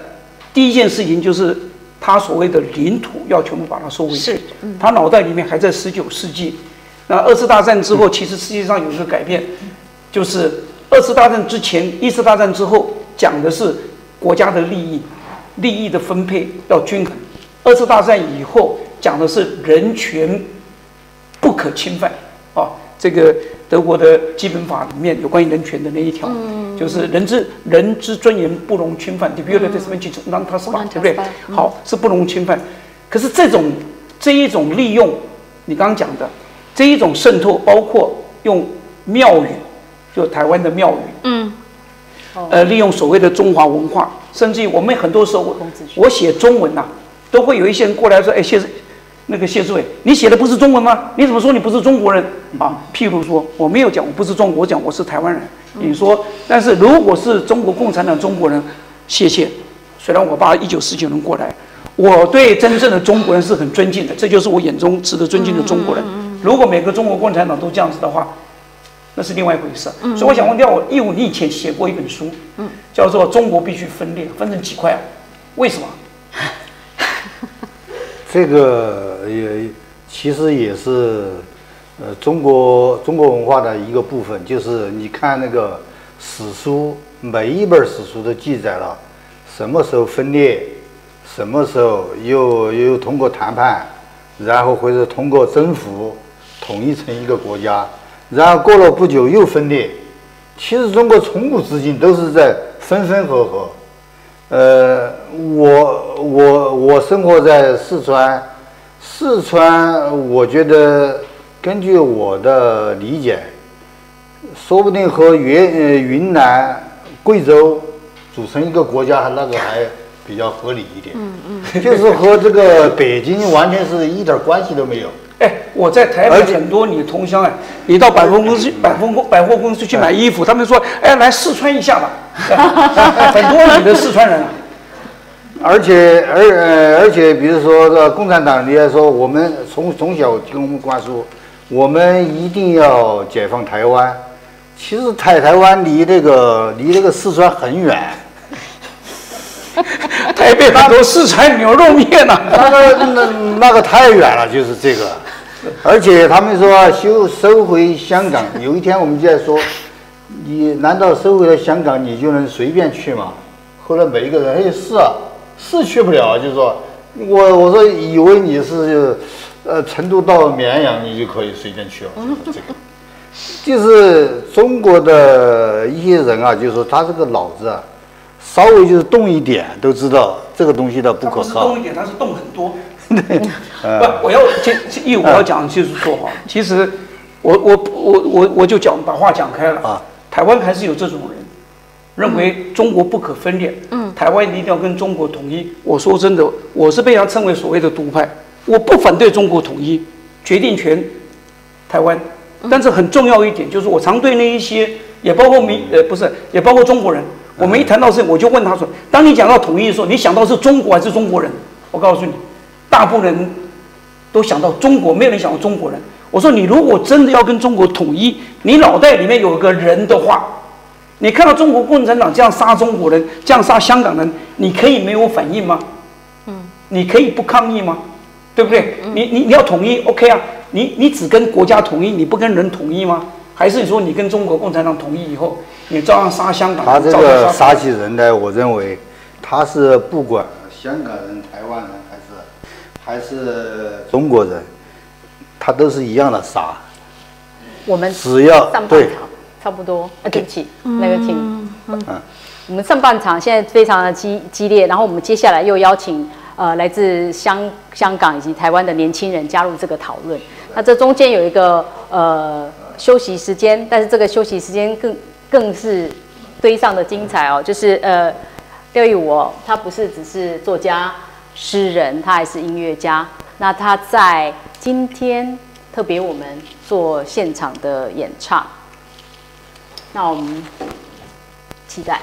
第一件事情就是。他所谓的领土要全部把它收回去，他脑袋里面还在十九世纪。那二次大战之后，其实世界上有一个改变，就是二次大战之前、一次大战之后讲的是国家的利益，利益的分配要均衡；二次大战以后讲的是人权不可侵犯。啊，这个德国的基本法里面有关于人权的那一条。就是人之人之尊严不容侵犯，你不要在这什么句子，让他死吧，对不对？好，是不容侵犯。可是这种这一种利用，你刚刚讲的这一种渗透，包括用庙宇，就台湾的庙宇，嗯，呃，利用所谓的中华文化，甚至于我们很多时候我我写中文呐、啊，都会有一些人过来说，哎，谢那个谢志伟，你写的不是中文吗？你怎么说你不是中国人啊？譬如说，我没有讲我不是中国，我讲我是台湾人。你说，但是如果是中国共产党中国人，谢谢。虽然我爸一九四九年过来，我对真正的中国人是很尊敬的，这就是我眼中值得尊敬的中国人。如果每个中国共产党都这样子的话，那是另外一回事。所以我想问掉我，义务你以前写过一本书，叫做《中国必须分裂》，分成几块啊？为什么？这个也其实也是呃中国中国文化的一个部分，就是你看那个史书，每一本史书都记载了什么时候分裂，什么时候又又通过谈判，然后或者通过征服统一成一个国家，然后过了不久又分裂。其实中国从古至今都是在分分合合。呃，我我我生活在四川，四川，我觉得根据我的理解，说不定和云呃云南、贵州组成一个国家，那个还比较合理一点。嗯嗯，就是和这个北京完全是一点关系都没有。哎，我在台北很多你同乡哎，你到百货公司、百货公百货公司去买衣服，他们说，哎，来试穿一下吧。很多你的四川人啊。而且，而呃，而且，比如说，这共产党，你来说，我们从从小听我们灌输，我们一定要解放台湾。其实台台湾离那个离那个四川很远。台北很多四川牛肉面呢，那个那那个太远了，就是这个。而且他们说修收回香港，有一天我们就在说，你难道收回了香港，你就能随便去吗？后来每一个人，哎，是啊。是去不了，就是说，我我说以为你是，呃，成都到绵阳你就可以随便去了，这个，就是中国的一些人啊，就是说他这个脑子啊，稍微就是动一点都知道这个东西的不可靠。动一点，他是动很多。对，不，我要这一我要讲就是说哈，其实我我我我我就讲把话讲开了啊，台湾还是有这种人。认为中国不可分裂，嗯，台湾一定要跟中国统一。我说真的，我是被他称为所谓的独派，我不反对中国统一，决定权台湾。但是很重要一点就是，我常对那一些，也包括民，呃，不是，也包括中国人，我们一谈到这，我就问他说：当你讲到统一的时候，你想到是中国还是中国人？我告诉你，大部分人都想到中国，没有人想到中国人。我说你如果真的要跟中国统一，你脑袋里面有个人的话。你看到中国共产党这样杀中国人，这样杀香港人，你可以没有反应吗？嗯，你可以不抗议吗？对不对？你你你要统一，OK 啊？你你只跟国家统一，你不跟人统一吗？还是你说你跟中国共产党统一以后，你照样杀香港？他这个杀起人来，我认为他是不管香港人、台湾人还是还是中国人，他都是一样的杀。我们只要对。差不多，啊，对不起，那个请，嗯，嗯，我们上半场现在非常的激激烈，然后我们接下来又邀请呃来自香香港以及台湾的年轻人加入这个讨论。那这中间有一个呃休息时间，但是这个休息时间更更是堆上的精彩哦，就是呃廖亦武哦，他不是只是作家、诗人，他还是音乐家。那他在今天特别我们做现场的演唱。那我们期待。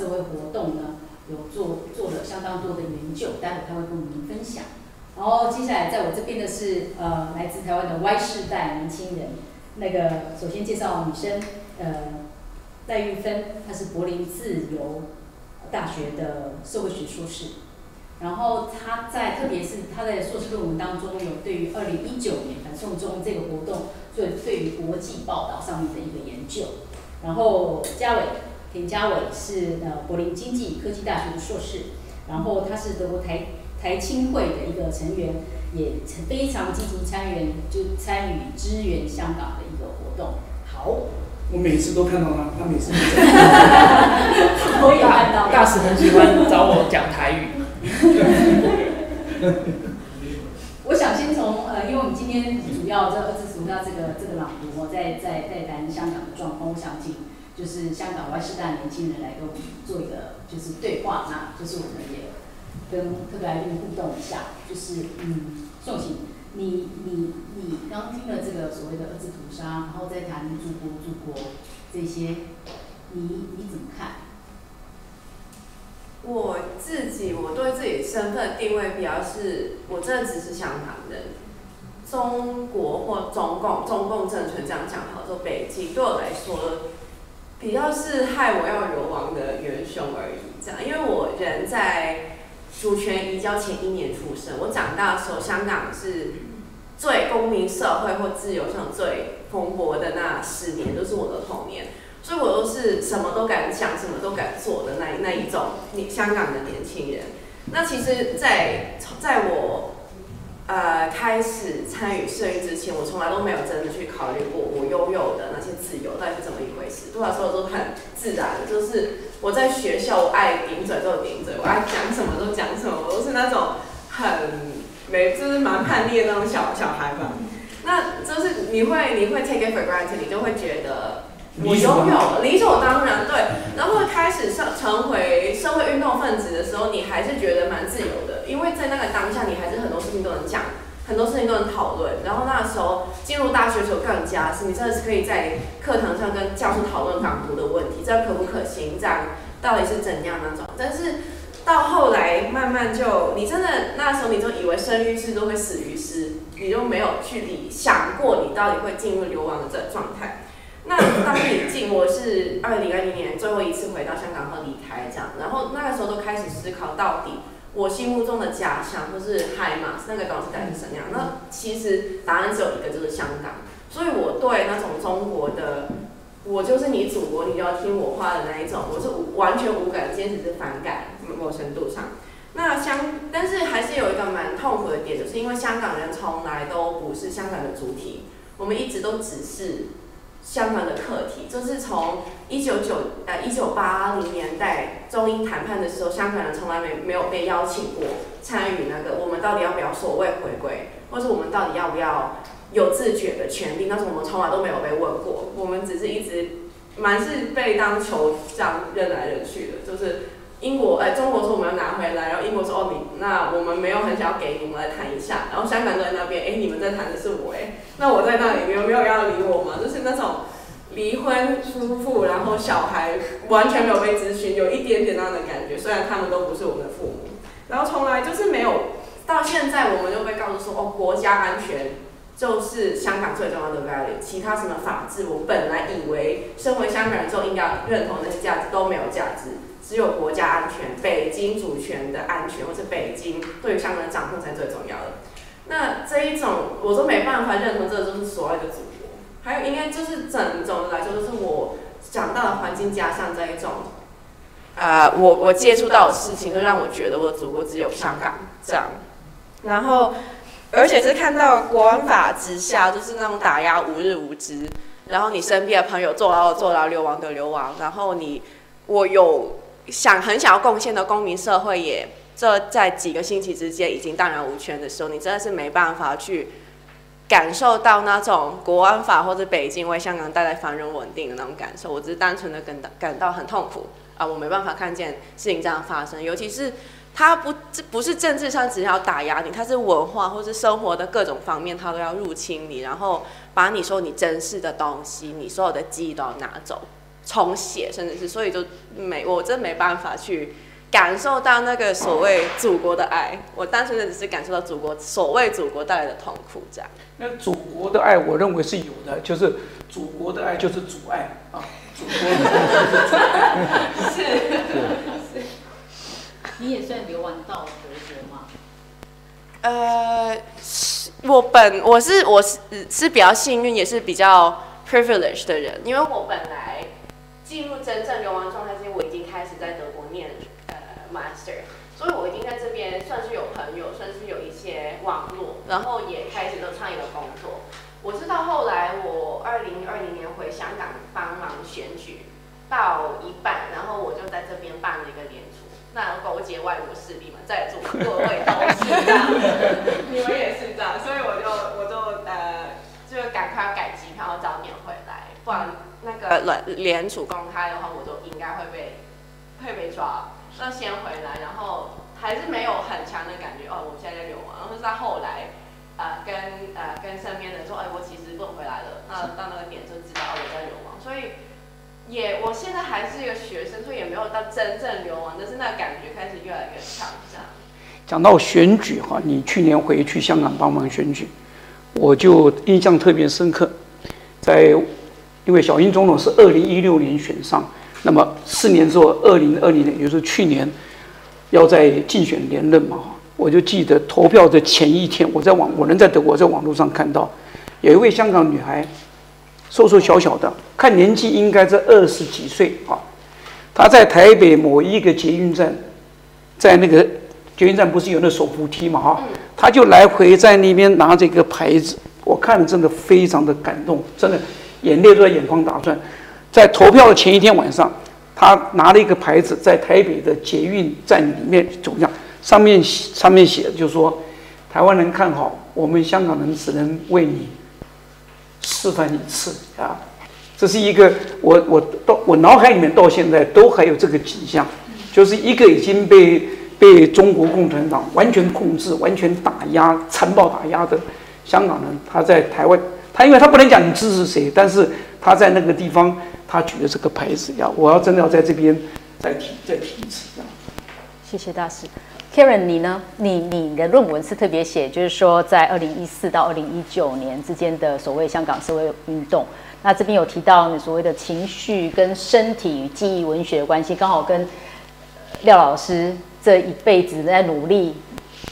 社会活动呢有做做了相当多的研究待会他会跟我们分享。然后接下来在我这边的是呃来自台湾的 y 世代年轻人那个首先介绍女生呃戴玉芬她是柏林自由大学的社会学硕士然后她在特别是她在硕士论文当中有对于二零一九年反送中这个活动最对于国际报道上面的一个研究。然后嘉伟田家伟是呃柏林经济科技大学的硕士，然后他是德国台台青会的一个成员，也非常积极参与就参与支援香港的一个活动。好，我每次都看到他，他每次都 我也看到大使很喜欢找我讲台语。我想先从呃，因为我们今天主要这二次主要这个这个朗读，我在在在谈香港的状况，我想请就是香港外师大年轻人来跟我们做一个就是对话，那就是我们也跟特别来宾互动一下，就是嗯，宋玺，你你你刚听了这个所谓的二次屠杀，然后再谈祖国祖国这些，你你怎么看？我自己，我对自己身份定位比较是，我真的只是香港人。中国或中共，中共政权这样讲好，说北京对我来说，比较是害我要流亡的元凶而已。这样，因为我人在主权移交前一年出生，我长大的时候，香港是最公民社会或自由上最蓬勃的那十年，都是我的童年。所以我都是什么都敢想，什么都敢做的那那一种，你香港的年轻人。那其实在，在在我呃开始参与社运之前，我从来都没有真的去考虑过我拥有的那些自由到底是怎么一回事。对我来说都很自然，就是我在学校，我爱顶嘴就顶嘴，我爱讲什么都讲什么，我都是那种很没，就是蛮叛逆的那种小小孩吧。那就是你会你会 take it for granted，你就会觉得。我拥有理所当然，对。然后开始上成为社会运动分子的时候，你还是觉得蛮自由的，因为在那个当下，你还是很情都能讲，很多事情都能讨论。然后那时候进入大学的时候更加是，你真的是可以在课堂上跟教授讨论港独的问题，这样可不可行？这样到底是怎样那种？但是到后来慢慢就，你真的那时候你就以为生于斯都会死于斯，你就没有去理想过你到底会进入流亡的这状态。那当你进，我是二零二零年最后一次回到香港后离开这样，然后那个时候都开始思考，到底我心目中的家乡或是海马那个东西到底是什么样？那其实答案只有一个，就是香港。所以我对那种中国的，我就是你祖国，你就要听我话的那一种，我是完全无感，坚持是反感，某程度上。那香，但是还是有一个蛮痛苦的点，就是因为香港人从来都不是香港的主体，我们一直都只是。香港的课题，就是从一九九呃一九八零年代中英谈判的时候，香港人从来没没有被邀请过参与那个，我们到底要不要所谓回归，或者我们到底要不要有自决的权利？但是我们从来都没有被问过，我们只是一直蛮是被当球这样扔来扔去的，就是。英国哎，中国说我们要拿回来，然后英国说哦，你那我们没有很想要给你，我们来谈一下。然后香港在那边，哎，你们在谈的是我哎，那我在那里，你们没有要理我吗？就是那种离婚夫妇，然后小孩完全没有被咨询，有一点点那样的感觉。虽然他们都不是我们的父母，然后从来就是没有，到现在我们就被告诉说哦，国家安全就是香港最重要的 value，其他什么法治，我本来以为身为香港人就应该认同那些价值都没有价值。只有国家安全、北京主权的安全，或是北京对香港的掌控才最重要的。那这一种，我都没办法认同，这就是所谓的祖国。还有，应该就是整种的来说，就是我长大的环境加上这一种，啊、呃，我我接触到的事情，就让我觉得我的祖国只有香港这样。然后，而且是看到国安法之下，就是那种打压无日无之，然后你身边的朋友坐牢的坐牢，流亡的流亡，然后你，我有。想很想要贡献的公民社会也，这在几个星期之间已经荡然无权的时候，你真的是没办法去感受到那种国安法或者北京为香港带来繁荣稳定的那种感受。我只是单纯的感到感到很痛苦啊，我没办法看见事情这样发生，尤其是它不这不是政治上只要打压你，它是文化或是生活的各种方面，它都要入侵你，然后把你说你珍视的东西，你所有的记忆都要拿走。重写，甚至是，所以就没，我真没办法去感受到那个所谓祖国的爱。我单纯的只是感受到祖国所谓祖国带来的痛苦，这样。那祖国的爱，我认为是有的，就是祖国的爱就是阻碍啊，祖国的爱就是阻碍。是是。你也算流亡到德国吗？呃，我本我是我是是比较幸运，也是比较 privileged 的人，因为我本来进入真正流亡状态之前，我已经开始在德国念呃 master，所以我已经在这边算是有朋友，算是有一些网络，然后也开始做创业的工作。我是到后来我二零二零年回香港帮忙选举到一半，然后我就在这边办了一个联署。那勾结外国势力嘛，在座各位都是这样，你们也是这样，所以我就我就呃，就赶快要改机票，早点回来，不然那个联联署公开的话，我就应该会被会被抓。那先回来，然后还是没有很强的感觉哦，我现在在流亡。然后是在后来，呃，跟呃跟身边的人说，哎，我其实不回来了。那到那个点就知道我在流亡，所以。也，我现在还是一个学生，所以也没有到真正流亡，但是那感觉开始越来越强。这样。讲到选举哈，你去年回去香港帮忙选举，我就印象特别深刻。在因为小英总统是二零一六年选上，那么四年之后，二零二零年，也就是去年，要在竞选连任嘛，我就记得投票的前一天，我在网，我能在德国在网络上看到，有一位香港女孩。瘦瘦小小的，看年纪应该在二十几岁啊。她在台北某一个捷运站，在那个捷运站不是有那手扶梯嘛哈，她就来回在那边拿着一个牌子，我看了真的非常的感动，真的眼泪都在眼眶打转。在投票的前一天晚上，他拿了一个牌子在台北的捷运站里面走向，上面上面写就说，台湾人看好我们香港人，只能为你。示范一次啊，这是一个我我到我脑海里面到现在都还有这个景象，就是一个已经被被中国共产党完全控制、完全打压、残暴打压的香港人，他在台湾，他因为他不能讲你支持谁，但是他在那个地方，他举的这个牌子呀，我要真的要在这边再提再提一次这样。谢谢大师。Karen，你呢？你你的论文是特别写，就是说在二零一四到二零一九年之间的所谓香港社会运动。那这边有提到你所谓的情绪跟身体与记忆文学的关系，刚好跟廖老师这一辈子在努力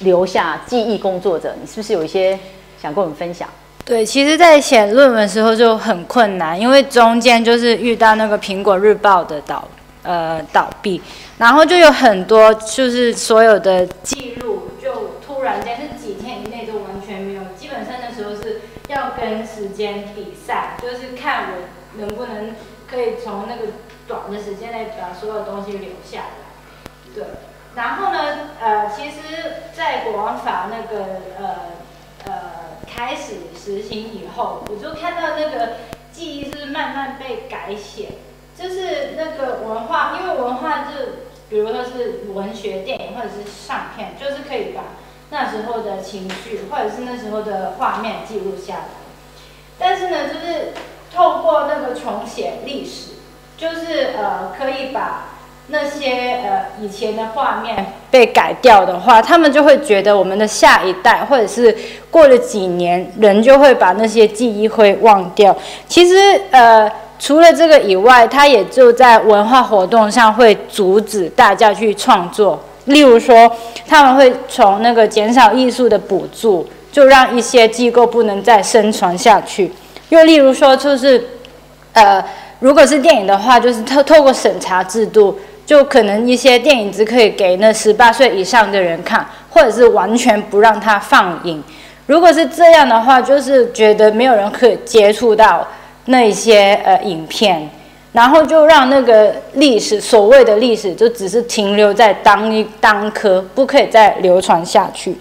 留下记忆工作者，你是不是有一些想跟我们分享？对，其实，在写论文的时候就很困难，因为中间就是遇到那个《苹果日报》的倒呃倒闭。然后就有很多，就是所有的记录，就突然间是几天以内就完全没有。基本上那时候是要跟时间比赛，就是看我能不能可以从那个短的时间内把所有东西留下来。对，然后呢，呃，其实，在国安法那个呃呃开始实行以后，我就看到那个记忆是慢慢被改写，就是那个文化，因为文化就。比如说是文学、电影或者是相片，就是可以把那时候的情绪或者是那时候的画面记录下来。但是呢，就是透过那个重写历史，就是呃可以把那些呃以前的画面被改掉的话，他们就会觉得我们的下一代或者是过了几年，人就会把那些记忆会忘掉。其实呃。除了这个以外，他也就在文化活动上会阻止大家去创作。例如说，他们会从那个减少艺术的补助，就让一些机构不能再生存下去。又例如说，就是呃，如果是电影的话，就是透透过审查制度，就可能一些电影只可以给那十八岁以上的人看，或者是完全不让他放映。如果是这样的话，就是觉得没有人可以接触到。那些呃影片，然后就让那个历史，所谓的历史，就只是停留在当一当科，不可以再流传下去。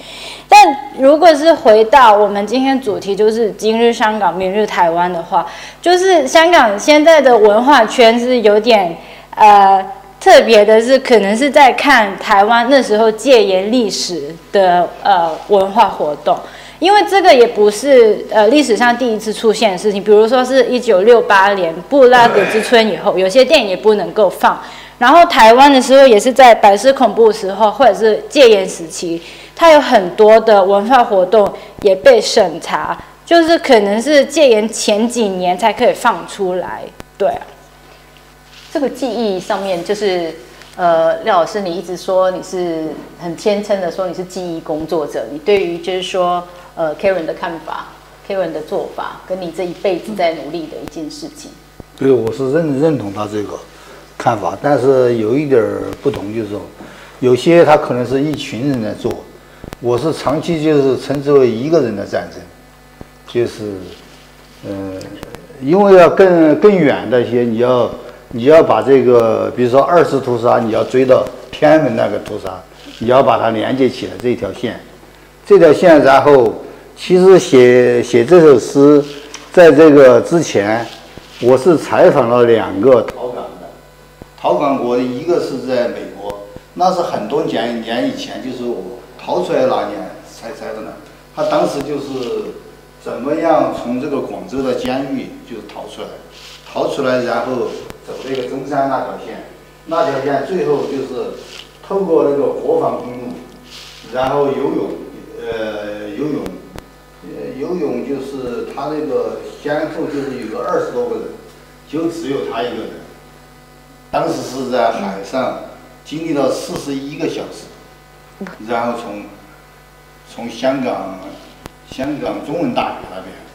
但如果是回到我们今天主题，就是今日香港，明日台湾的话，就是香港现在的文化圈是有点呃特别的，是可能是在看台湾那时候戒严历史的呃文化活动。因为这个也不是呃历史上第一次出现的事情，比如说是一九六八年布拉格之春以后，有些电影也不能够放，然后台湾的时候也是在白色恐怖时候，或者是戒严时期，它有很多的文化活动也被审查，就是可能是戒严前几年才可以放出来。对，这个记忆上面就是。呃，廖老师，你一直说你是很谦称的说你是记忆工作者，你对于就是说呃 Karen 的看法，Karen 的做法，跟你这一辈子在努力的一件事情。对，我是认认同他这个看法，但是有一点不同，就是说有些他可能是一群人在做，我是长期就是称之为一个人的战争，就是嗯、呃，因为要更更远的一些你要。你要把这个，比如说二次屠杀，你要追到天安门那个屠杀，你要把它连接起来这条线，这条线。然后，其实写写这首诗，在这个之前，我是采访了两个逃港的，逃港国一个是在美国，那是很多年年以前，就是我逃出来那年才采访的。他当时就是怎么样从这个广州的监狱就逃出来，逃出来然后。走那个中山那条线，那条线最后就是透过那个国防公路，然后游泳，呃，游泳，呃，游泳就是他那个先后就是有个二十多个人，就只有他一个人。当时是在海上经历了四十一个小时，然后从从香港香港中文大学那边。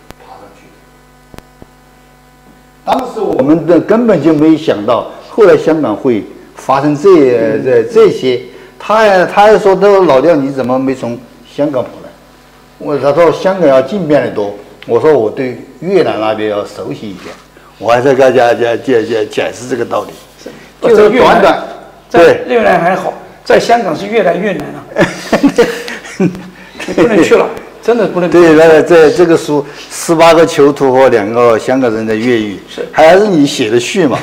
当时我们的根本就没想到，后来香港会发生这这这些。他还他还说：“他说老廖，你怎么没从香港跑来？”我他说香港要进变的多。我说我对越南那边要熟悉一点。我还在跟大家讲讲讲解释这个道理。就是短短对越南还好，在香港是越来越难了，不能去了。真的不能对，那个这这个书十八个囚徒和两个香港人的越狱，是还是你写的序嘛？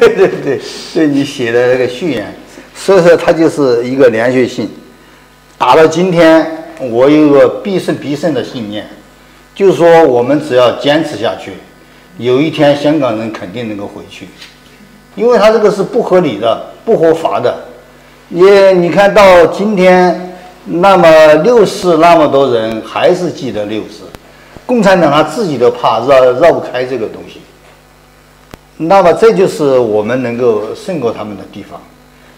对 对对，对你写的那个序言，所以说它就是一个连续性。打到今天，我有个必胜必胜的信念，就是说我们只要坚持下去，有一天香港人肯定能够回去，因为他这个是不合理的、不合法的。你你看到今天。那么六四那么多人还是记得六四，共产党他自己都怕绕绕不开这个东西。那么这就是我们能够胜过他们的地方。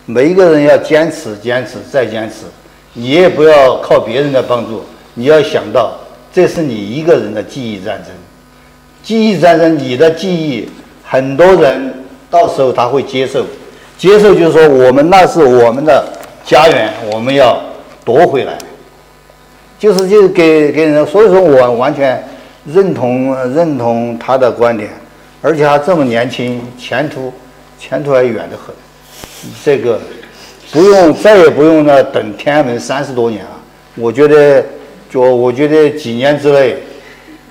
每一个人要坚持、坚持再坚持，你也不要靠别人的帮助，你要想到这是你一个人的记忆战争。记忆战争，你的记忆很多人到时候他会接受，接受就是说我们那是我们的家园，我们要。夺回来，就是就是给给人，所以说我完全认同认同他的观点，而且他这么年轻，前途前途还远得很，这个不用再也不用那等天安门三十多年了，我觉得就我觉得几年之内，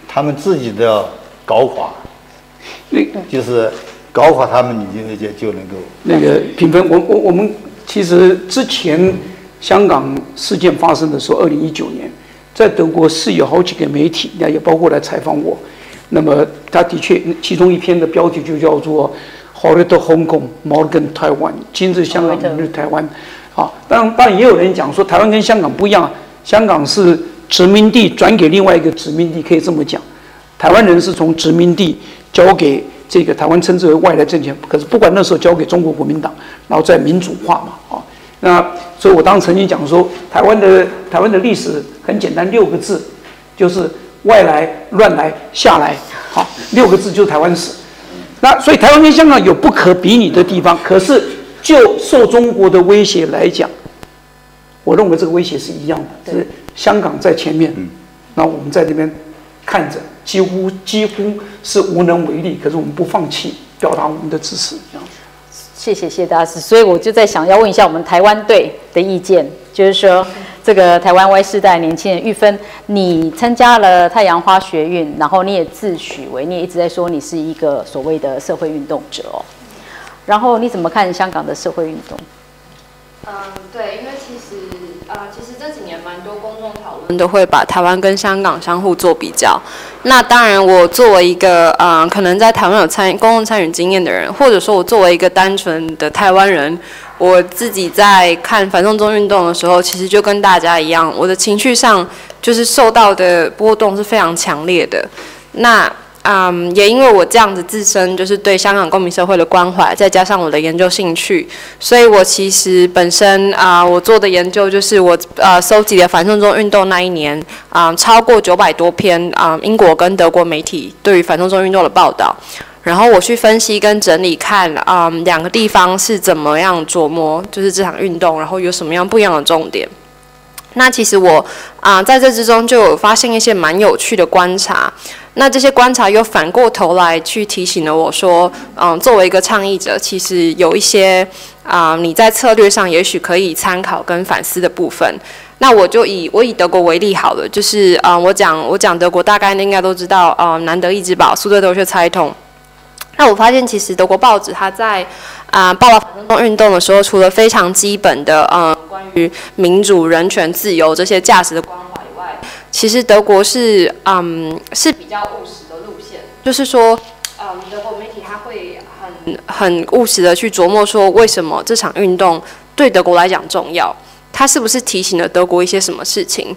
他们自己都要搞垮，就是搞垮他们，你就就就能够那个评分，我我我们其实之前。香港事件发生的时候，二零一九年，在德国是有好几个媒体，那也包括来采访我。那么他的确，其中一篇的标题就叫做 “Heute Hong Kong, Morgan Taiwan”，今日香港，明日台湾。啊，当然，当然也有人讲说，台湾跟香港不一样，香港是殖民地转给另外一个殖民地，可以这么讲。台湾人是从殖民地交给这个台湾，称之为外来政权。可是不管那时候交给中国国民党，然后再民主化嘛，啊。那所以，我当时曾经讲说，台湾的台湾的历史很简单，六个字，就是外来乱来下来，好，六个字就是台湾史。那所以，台湾跟香港有不可比拟的地方，可是就受中国的威胁来讲，我认为这个威胁是一样的，是香港在前面，那我们在这边看着，几乎几乎是无能为力，可是我们不放弃，表达我们的支持，这样。谢谢谢大师，所以我就在想要问一下我们台湾队的意见，就是说这个台湾 Y 世代年轻人玉芬，你参加了太阳花学运，然后你也自诩为，你也一直在说你是一个所谓的社会运动者哦，然后你怎么看香港的社会运动？嗯，对，因为其实啊、呃，其实这几年蛮多公众讨论。都会把台湾跟香港相互做比较。那当然，我作为一个嗯、呃，可能在台湾有参与公共参与经验的人，或者说我作为一个单纯的台湾人，我自己在看反送中运动的时候，其实就跟大家一样，我的情绪上就是受到的波动是非常强烈的。那。嗯也因为我这样子自身就是对香港公民社会的关怀，再加上我的研究兴趣，所以我其实本身啊，我做的研究就是我呃收集了反送中运动那一年啊超过九百多篇啊英国跟德国媒体对于反送中运动的报道，然后我去分析跟整理看啊两个地方是怎么样琢磨就是这场运动，然后有什么样不一样的重点。那其实我啊在这之中就有发现一些蛮有趣的观察。那这些观察又反过头来去提醒了我说，嗯，作为一个倡议者，其实有一些啊，你在策略上也许可以参考跟反思的部分。那我就以我以德国为例好了，就是啊，我讲我讲德国，大概应该都知道啊，南德意志报、苏德德学猜通。那我发现其实德国报纸它在啊报道反动运动的时候，除了非常基本的嗯关于民主、人权、自由这些价值的关怀以外，其实德国是嗯是比较务实的路线，就是说，嗯，德国媒体他会很很务实的去琢磨说，为什么这场运动对德国来讲重要？它是不是提醒了德国一些什么事情？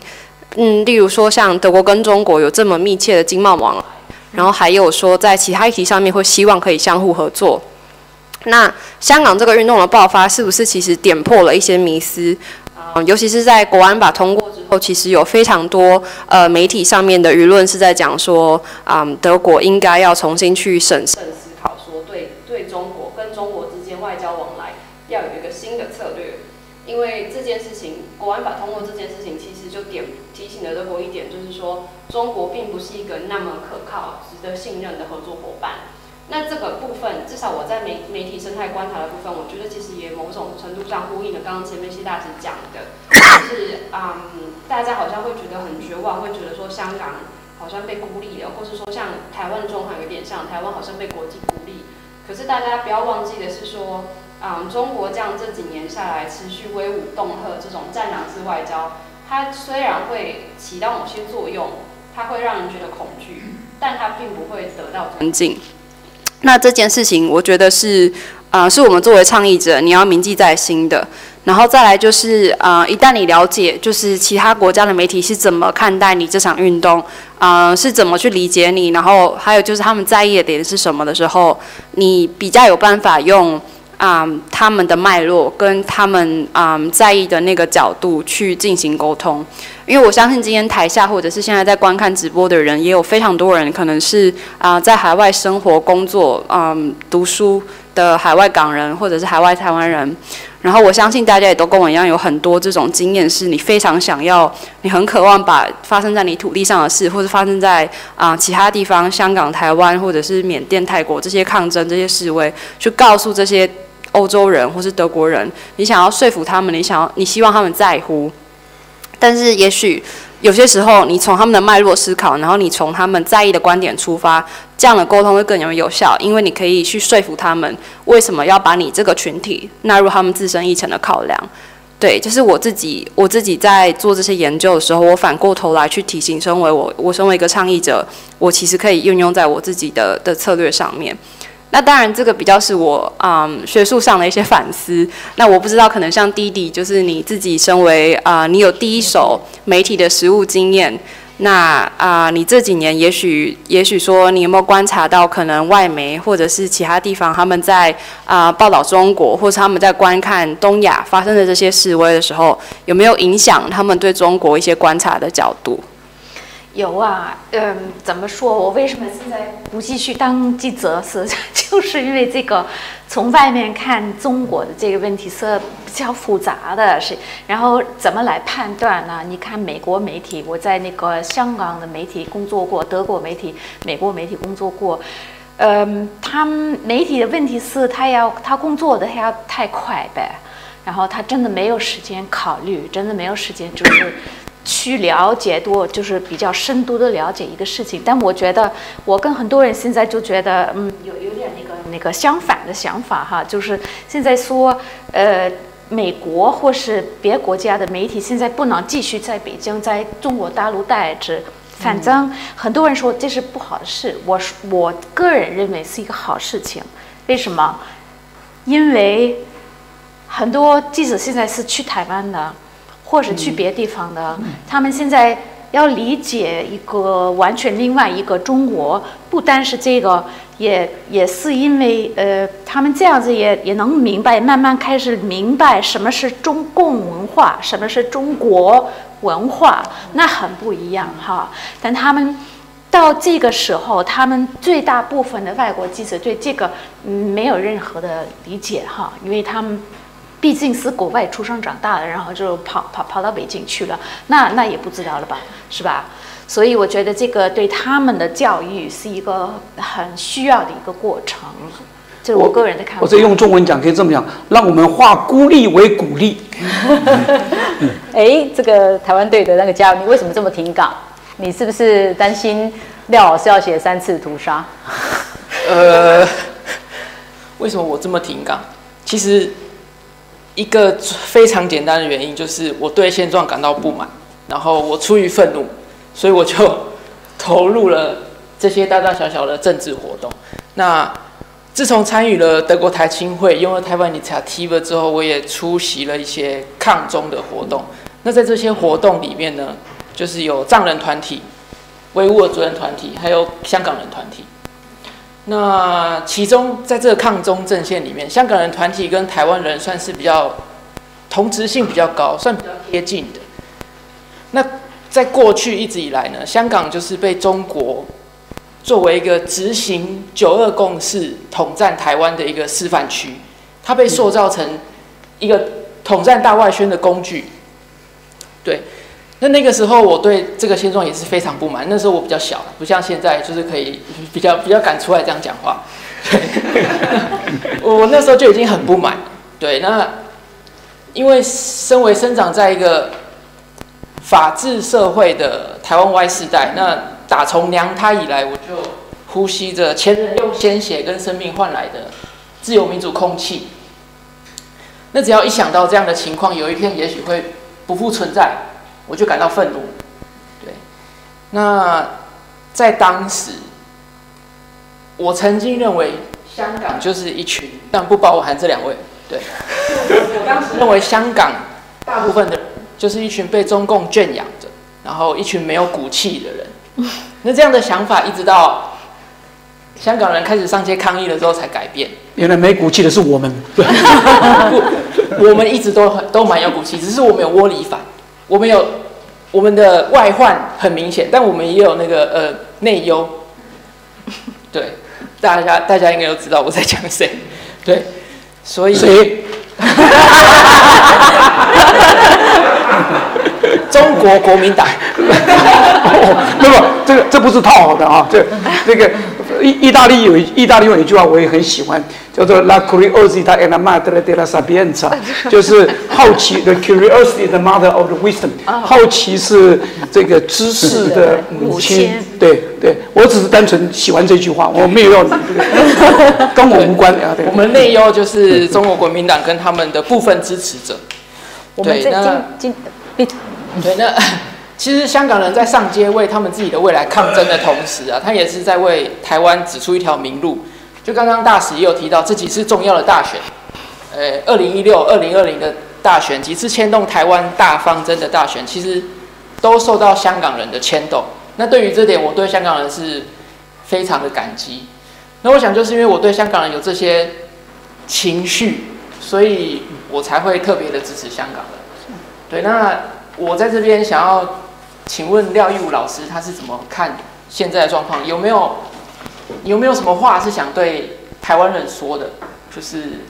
嗯，例如说像德国跟中国有这么密切的经贸往来，然后还有说在其他议题上面会希望可以相互合作。那香港这个运动的爆发，是不是其实点破了一些迷思？嗯，尤其是在国安法通过之后，其实有非常多呃媒体上面的舆论是在讲说，嗯，德国应该要重新去审慎思考，说对对中国跟中国之间外交往来要有一个新的策略，因为这件事情，国安法通过这件事情，其实就点提醒了德国一点，就是说中国并不是一个那么可靠、值得信任的合作伙伴。那这个部分，至少我在媒媒体生态观察的部分，我觉得其实也某种程度上呼应了刚刚前面谢大师讲的，就是嗯，大家好像会觉得很绝望，会觉得说香港好像被孤立了，或是说像台湾状况有点像台湾好像被国际孤立。可是大家不要忘记的是说，嗯，中国这样这几年下来持续威武恫吓这种战狼式外交，它虽然会起到某些作用，它会让人觉得恐惧，但它并不会得到尊敬。那这件事情，我觉得是，啊、呃，是我们作为倡议者，你要铭记在心的。然后再来就是，啊、呃，一旦你了解，就是其他国家的媒体是怎么看待你这场运动，啊、呃，是怎么去理解你，然后还有就是他们在意的点是什么的时候，你比较有办法用。啊、他们的脉络跟他们啊、在意的那个角度去进行沟通，因为我相信今天台下或者是现在在观看直播的人，也有非常多人可能是啊、在海外生活、工作、嗯读书的海外港人或者是海外台湾人，然后我相信大家也都跟我一样，有很多这种经验，是你非常想要，你很渴望把发生在你土地上的事，或者发生在啊、其他地方，香港、台湾或者是缅甸、泰国这些抗争、这些示威，去告诉这些。欧洲人或是德国人，你想要说服他们，你想要，你希望他们在乎，但是也许有些时候，你从他们的脉络思考，然后你从他们在意的观点出发，这样的沟通会更有有效，因为你可以去说服他们为什么要把你这个群体纳入他们自身议程的考量。对，就是我自己，我自己在做这些研究的时候，我反过头来去提醒，身为我，我身为一个倡议者，我其实可以运用在我自己的的策略上面。那当然，这个比较是我嗯学术上的一些反思。那我不知道，可能像弟弟，就是你自己身为啊、你有第一手媒体的实务经验。那啊、你这几年也许也许说，你有没有观察到，可能外媒或者是其他地方他们在啊、报道中国，或者他们在观看东亚发生的这些示威的时候，有没有影响他们对中国一些观察的角度？有啊，嗯，怎么说？我为什么现在不继续当记者？是 就是因为这个，从外面看中国的这个问题是比较复杂的，是然后怎么来判断呢？你看美国媒体，我在那个香港的媒体工作过，德国媒体、美国媒体工作过，嗯，他们媒体的问题是他要他工作的还要太快呗，然后他真的没有时间考虑，真的没有时间就是。去了解多，就是比较深度的了解一个事情，但我觉得我跟很多人现在就觉得，嗯，有有点那个那个相反的想法哈，就是现在说，呃，美国或是别国家的媒体现在不能继续在北京，在中国大陆待着。反正很多人说这是不好的事，我我个人认为是一个好事情。为什么？因为很多记者现在是去台湾的，或是去别地方的，他们现在。要理解一个完全另外一个中国，不单是这个，也也是因为呃，他们这样子也也能明白，慢慢开始明白什么是中共文化，什么是中国文化，那很不一样哈。但他们到这个时候，他们最大部分的外国记者对这个嗯没有任何的理解哈，因为他们。毕竟是国外出生长大的，然后就跑跑跑到北京去了，那那也不知道了吧，是吧？所以我觉得这个对他们的教育是一个很需要的一个过程，这是我个人的看法。我这用中文讲可以这么讲，让我们化孤立为鼓励。哎，这个台湾队的那个加油，你为什么这么挺港？你是不是担心廖老师要写三次屠杀？呃，为什么我这么挺港？其实。一个非常简单的原因就是我对现状感到不满，然后我出于愤怒，所以我就投入了这些大大小小的政治活动。那自从参与了德国台青会拥了台湾 Initiative 之后，我也出席了一些抗中的活动。那在这些活动里面呢，就是有藏人团体、维吾尔族人团体，还有香港人团体。那其中，在这个抗中阵线里面，香港人团体跟台湾人算是比较同质性比较高，算比较贴近的。那在过去一直以来呢，香港就是被中国作为一个执行九二共识、统战台湾的一个示范区，它被塑造成一个统战大外宣的工具，对。那那个时候，我对这个现状也是非常不满。那时候我比较小，不像现在，就是可以比较比较敢出来这样讲话。对，我那时候就已经很不满。对，那因为身为生长在一个法治社会的台湾 Y 世代，那打从娘胎以来，我就呼吸着前人用鲜血跟生命换来的自由民主空气。那只要一想到这样的情况，有一天也许会不复存在。我就感到愤怒，对。那在当时，我曾经认为香港就是一群，但不包含这两位，对。我 当时认为香港大部分的人就是一群被中共圈养着，然后一群没有骨气的人。那这样的想法一直到香港人开始上街抗议了之后才改变。原来没骨气的是我们，对。我们一直都很都蛮有骨气，只是我们有窝里反。我们有我们的外患很明显，但我们也有那个呃内忧。对，大家大家应该都知道我在讲谁。对，所以谁？中国国民党。那么这个这不是套好的啊，这这个。意意大利有意大利有一句话我也很喜欢，叫做 La curiosità è la madre della sapienza，就是好奇，the curiosity the mother of the wisdom，好奇是这个知识的母亲。对对，我只是单纯喜欢这句话，我没有要你这个，跟我无关啊。对，我们内忧就是中国国民党跟他们的部分支持者。对，那对那。其实香港人在上街为他们自己的未来抗争的同时啊，他也是在为台湾指出一条明路。就刚刚大使也有提到，这几次重要的大选，呃，二零一六、二零二零的大选，几次牵动台湾大方针的大选，其实都受到香港人的牵动。那对于这点，我对香港人是非常的感激。那我想，就是因为我对香港人有这些情绪，所以我才会特别的支持香港人。对，那我在这边想要。请问廖义武老师他是怎么看现在的状况？有没有有没有什么话是想对台湾人说的？就是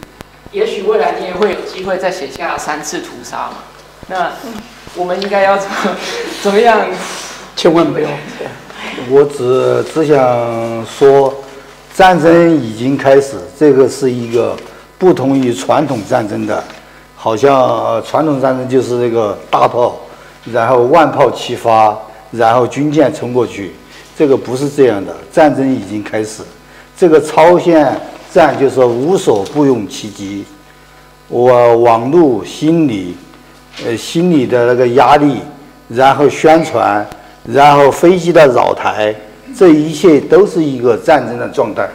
也许未来你也会有机会再写下三次屠杀嘛？那我们应该要怎么怎么样？千万不要！我只只想说，战争已经开始，这个是一个不同于传统战争的，好像传统战争就是那个大炮。然后万炮齐发，然后军舰冲过去，这个不是这样的。战争已经开始，这个超限战就是无所不用其极。我网络心理，呃，心理的那个压力，然后宣传，然后飞机的扰台，这一切都是一个战争的状态。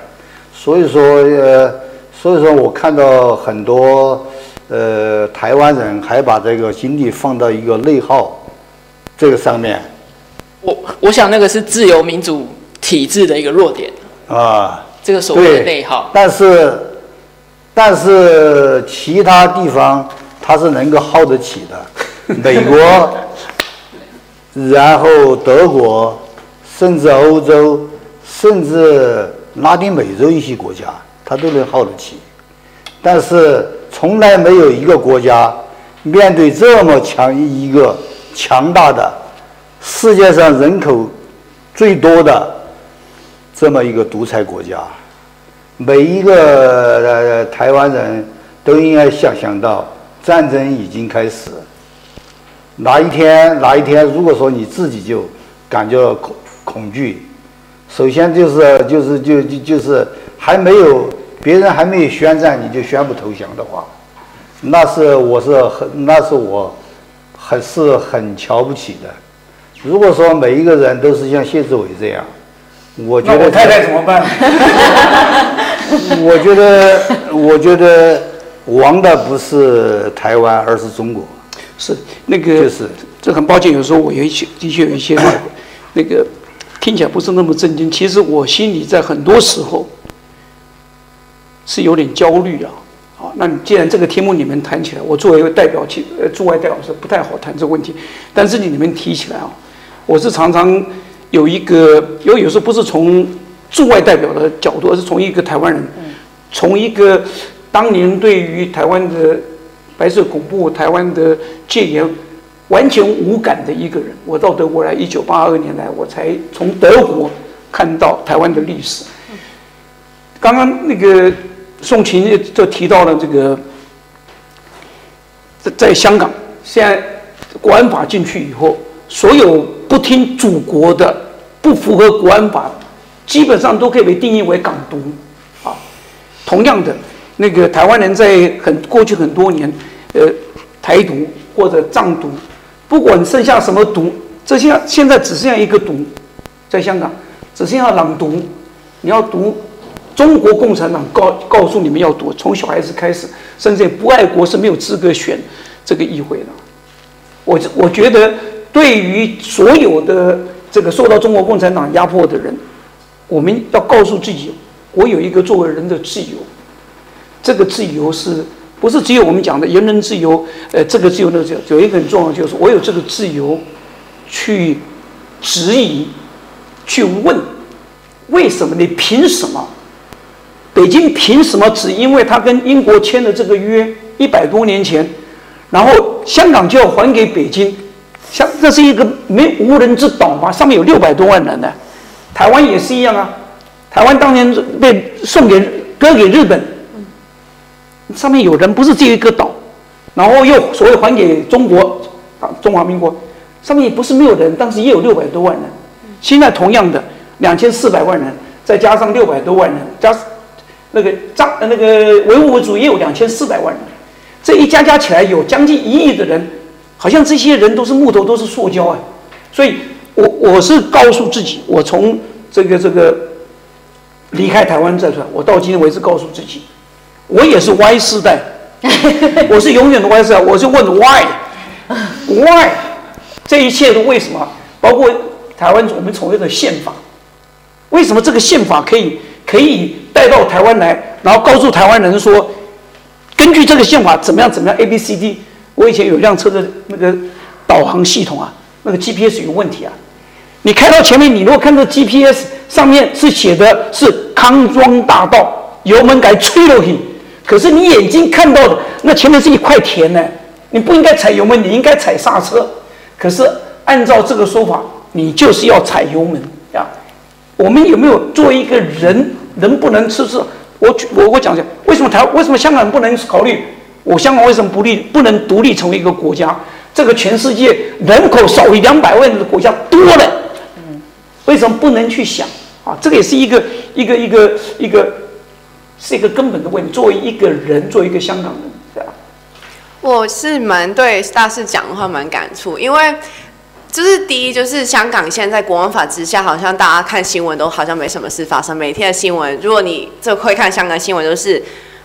所以说，呃，所以说我看到很多，呃，台湾人还把这个精力放到一个内耗这个上面。我我想那个是自由民主体制的一个弱点啊，这个所谓的内耗。但是，但是其他地方它是能够耗得起的，美国，然后德国，甚至欧洲，甚至拉丁美洲一些国家，它都能耗得起。但是从来没有一个国家面对这么强一个强大的。世界上人口最多的这么一个独裁国家，每一个呃台湾人都应该想想到战争已经开始。哪一天哪一天，如果说你自己就感觉恐恐惧，首先就是就是就就就是还没有别人还没有宣战，你就宣布投降的话，那是我是很那是我很是很瞧不起的。如果说每一个人都是像谢志伟这样，我觉得我太太怎么办？我觉得，我觉得亡的不是台湾，而是中国。是那个，就是这很抱歉，有时候我有一些的确有一些那个听起来不是那么震惊。其实我心里在很多时候是有点焦虑啊。好，那你既然这个题目你们谈起来，我作为一个代表，其呃驻外代表是不太好谈这个问题。但是你你们提起来啊。我是常常有一个，因为有时候不是从驻外代表的角度，而是从一个台湾人，从一个当年对于台湾的白色恐怖、台湾的戒严完全无感的一个人。我到德国来，一九八二年来，我才从德国看到台湾的历史。刚刚那个宋琴就提到了这个，在在香港，现在国安法进去以后，所有。不听祖国的，不符合国安法，基本上都可以被定义为港独，啊，同样的，那个台湾人在很过去很多年，呃，台独或者藏独，不管剩下什么独，这些现在只剩下一个独，在香港只剩下朗读，你要读中国共产党告告诉你们要读，从小孩子开始，甚至不爱国是没有资格选这个议会的，我我觉得。对于所有的这个受到中国共产党压迫的人，我们要告诉自己，我有一个作为人的自由。这个自由是不是只有我们讲的言论自由？呃，这个自由那个自由，有一个很重要，就是我有这个自由去质疑、去问，为什么？你凭什么？北京凭什么？只因为他跟英国签了这个约一百多年前，然后香港就要还给北京？像这是一个没无人之岛嘛，上面有六百多万人呢。台湾也是一样啊，台湾当年被送给割给日本，上面有人不是只有一个岛，然后又所谓还给中国啊中华民国，上面也不是没有人，但是也有六百多万人。现在同样的两千四百万人，再加上六百多万人，加那个张那个维吾尔族也有两千四百万人，这一加加起来有将近一亿的人。好像这些人都是木头，都是塑胶啊，所以我我是告诉自己，我从这个这个离开台湾再出来，我到今天为止告诉自己，我也是 Y 世代，我是永远的 Y 世代，我就问 Why，Why，这一切都为什么？包括台湾我们所谓的宪法，为什么这个宪法可以可以带到台湾来，然后告诉台湾人说，根据这个宪法怎么样怎么样 A B C D。我以前有辆车的那个导航系统啊，那个 GPS 有问题啊。你开到前面，你如果看到 GPS 上面是写的是康庄大道，油门该催了去。可是你眼睛看到的那前面是一块田呢，你不应该踩油门，你应该踩刹车。可是按照这个说法，你就是要踩油门。我们有没有作为一个人，能不能吃吃？我我我讲讲，为什么台为什么香港不能考虑？我香港为什么不立不能独立成为一个国家？这个全世界人口少于两百万的国家多了，嗯为什么不能去想啊？这个也是一个一个一个一个是一个根本的问题。作为一个人，作为一个香港人，对吧？我是蛮对大师讲的话蛮感触，因为就是第一就是香港现在国安法之下，好像大家看新闻都好像没什么事发生，每天的新闻，如果你这会看香港新闻，就是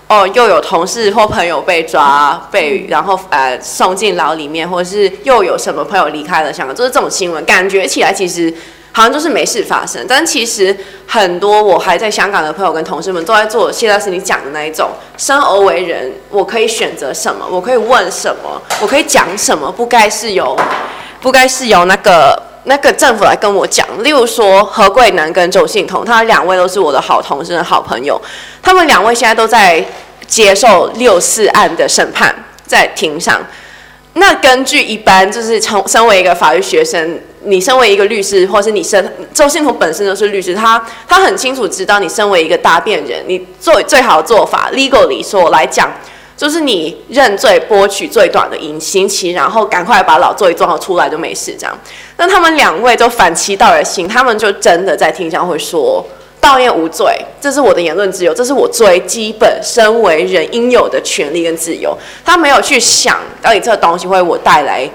哦又有同事或朋友被抓被然后呃送进牢里面，或者是又有什么朋友离开了香港，就是这种新闻，感觉起来其实。好像就是没事发生，但其实很多我还在香港的朋友跟同事们都在做现在是你讲的那一种生而为人，我可以选择什么，我可以问什么，我可以讲什么，不该是由不该是由那个那个政府来跟我讲。例如说何桂南跟周幸彤，他两位都是我的好同事、好朋友，他们两位现在都在接受六四案的审判，在庭上。那根据一般就是从身为一个法律学生。你身为一个律师，或是你身周幸彤本身就是律师，他他很清楚知道你身为一个答辩人，你做最好的做法，legally 说来讲，就是你认罪，剥取最短的刑刑期，然后赶快把老罪状出来就没事这样。那他们两位都反其道而行，他们就真的在庭上会说，道彦无罪，这是我的言论自由，这是我最基本身为人应有的权利跟自由。他没有去想到底这个东西会为我带来。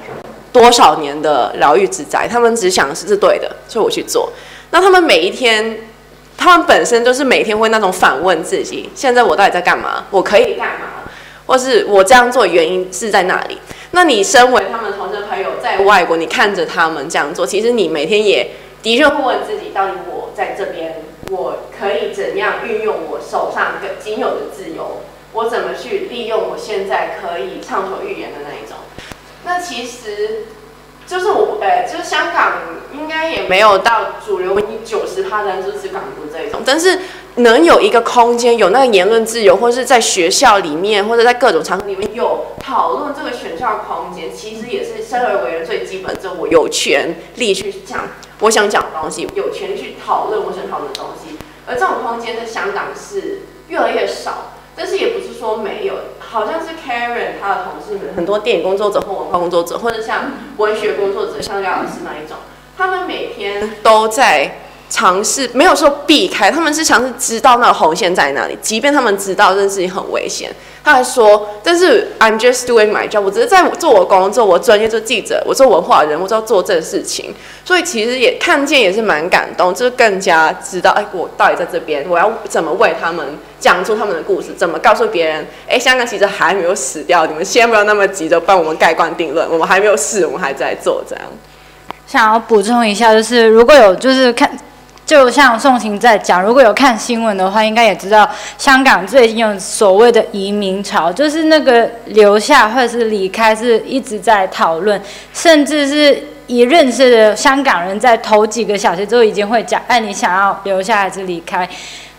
多少年的牢狱之灾，他们只想是是对的，所以我去做。那他们每一天，他们本身就是每天会那种反问自己：现在我到底在干嘛？我可以干嘛？或是我这样做原因是在哪里？那你身为他们同事朋友，在外国，你看着他们这样做，其实你每天也的确会问自己：到底我在这边，我可以怎样运用我手上仅有的自由？我怎么去利用我现在可以畅所欲言的那一种？那其实就是我，呃、欸，就是香港应该也没有到主流以九十趴人支持港独这一种，但是能有一个空间，有那个言论自由，或是在学校里面，或者在各种场合里面有讨论这个选校空间，其实也是生而为人最基本的，就我有权利去讲我想讲的东西，有权利去讨论我想讨论的东西，而这种空间在香港是越来越少。但是也不是说没有，好像是 Karen 他的同事们，很多电影工作者或文化工作者，或者像文学工作者，像廖老师那一种，他们每天都在尝试，没有说避开，他们是尝试知道那个红线在哪里，即便他们知道这件事情很危险。他还说：“但是 I'm just doing my job，我只是在做我工作，我专业做记者，我做文化人，我就要做这件事情。所以其实也看见也是蛮感动，就是更加知道，哎，我到底在这边，我要怎么为他们讲出他们的故事，怎么告诉别人，哎，香港其实还没有死掉，你们先不要那么急着帮我们盖棺定论，我们还没有死，我们还在做这样。想要补充一下，就是如果有就是看。”就像宋晴在讲，如果有看新闻的话，应该也知道香港最近有所谓的移民潮，就是那个留下或者是离开是一直在讨论，甚至是一认识的香港人在头几个小时之后已经会讲，哎，你想要留下还是离开？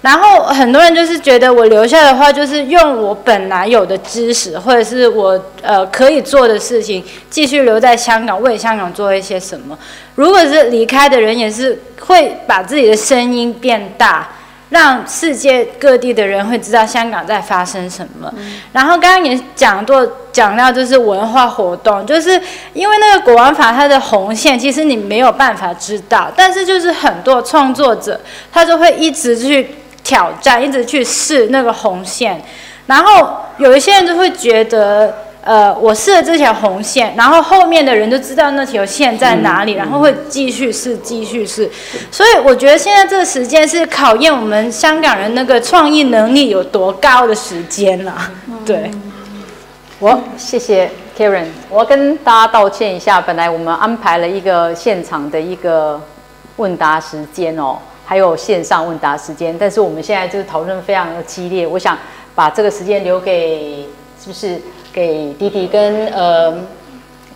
然后很多人就是觉得我留下的话，就是用我本来有的知识，或者是我呃可以做的事情，继续留在香港，为香港做一些什么。如果是离开的人，也是会把自己的声音变大，让世界各地的人会知道香港在发生什么。然后刚刚也讲过，讲到就是文化活动，就是因为那个国安法它的红线，其实你没有办法知道，但是就是很多创作者他就会一直去。挑战，一直去试那个红线，然后有一些人就会觉得，呃，我试了这条红线，然后后面的人就知道那条线在哪里，然后会继续试，继续试。所以我觉得现在这个时间是考验我们香港人那个创意能力有多高的时间了。对，我谢谢 Karen，我要跟大家道歉一下，本来我们安排了一个现场的一个问答时间哦。还有线上问答时间，但是我们现在就是讨论非常的激烈，我想把这个时间留给是不是给迪迪跟呃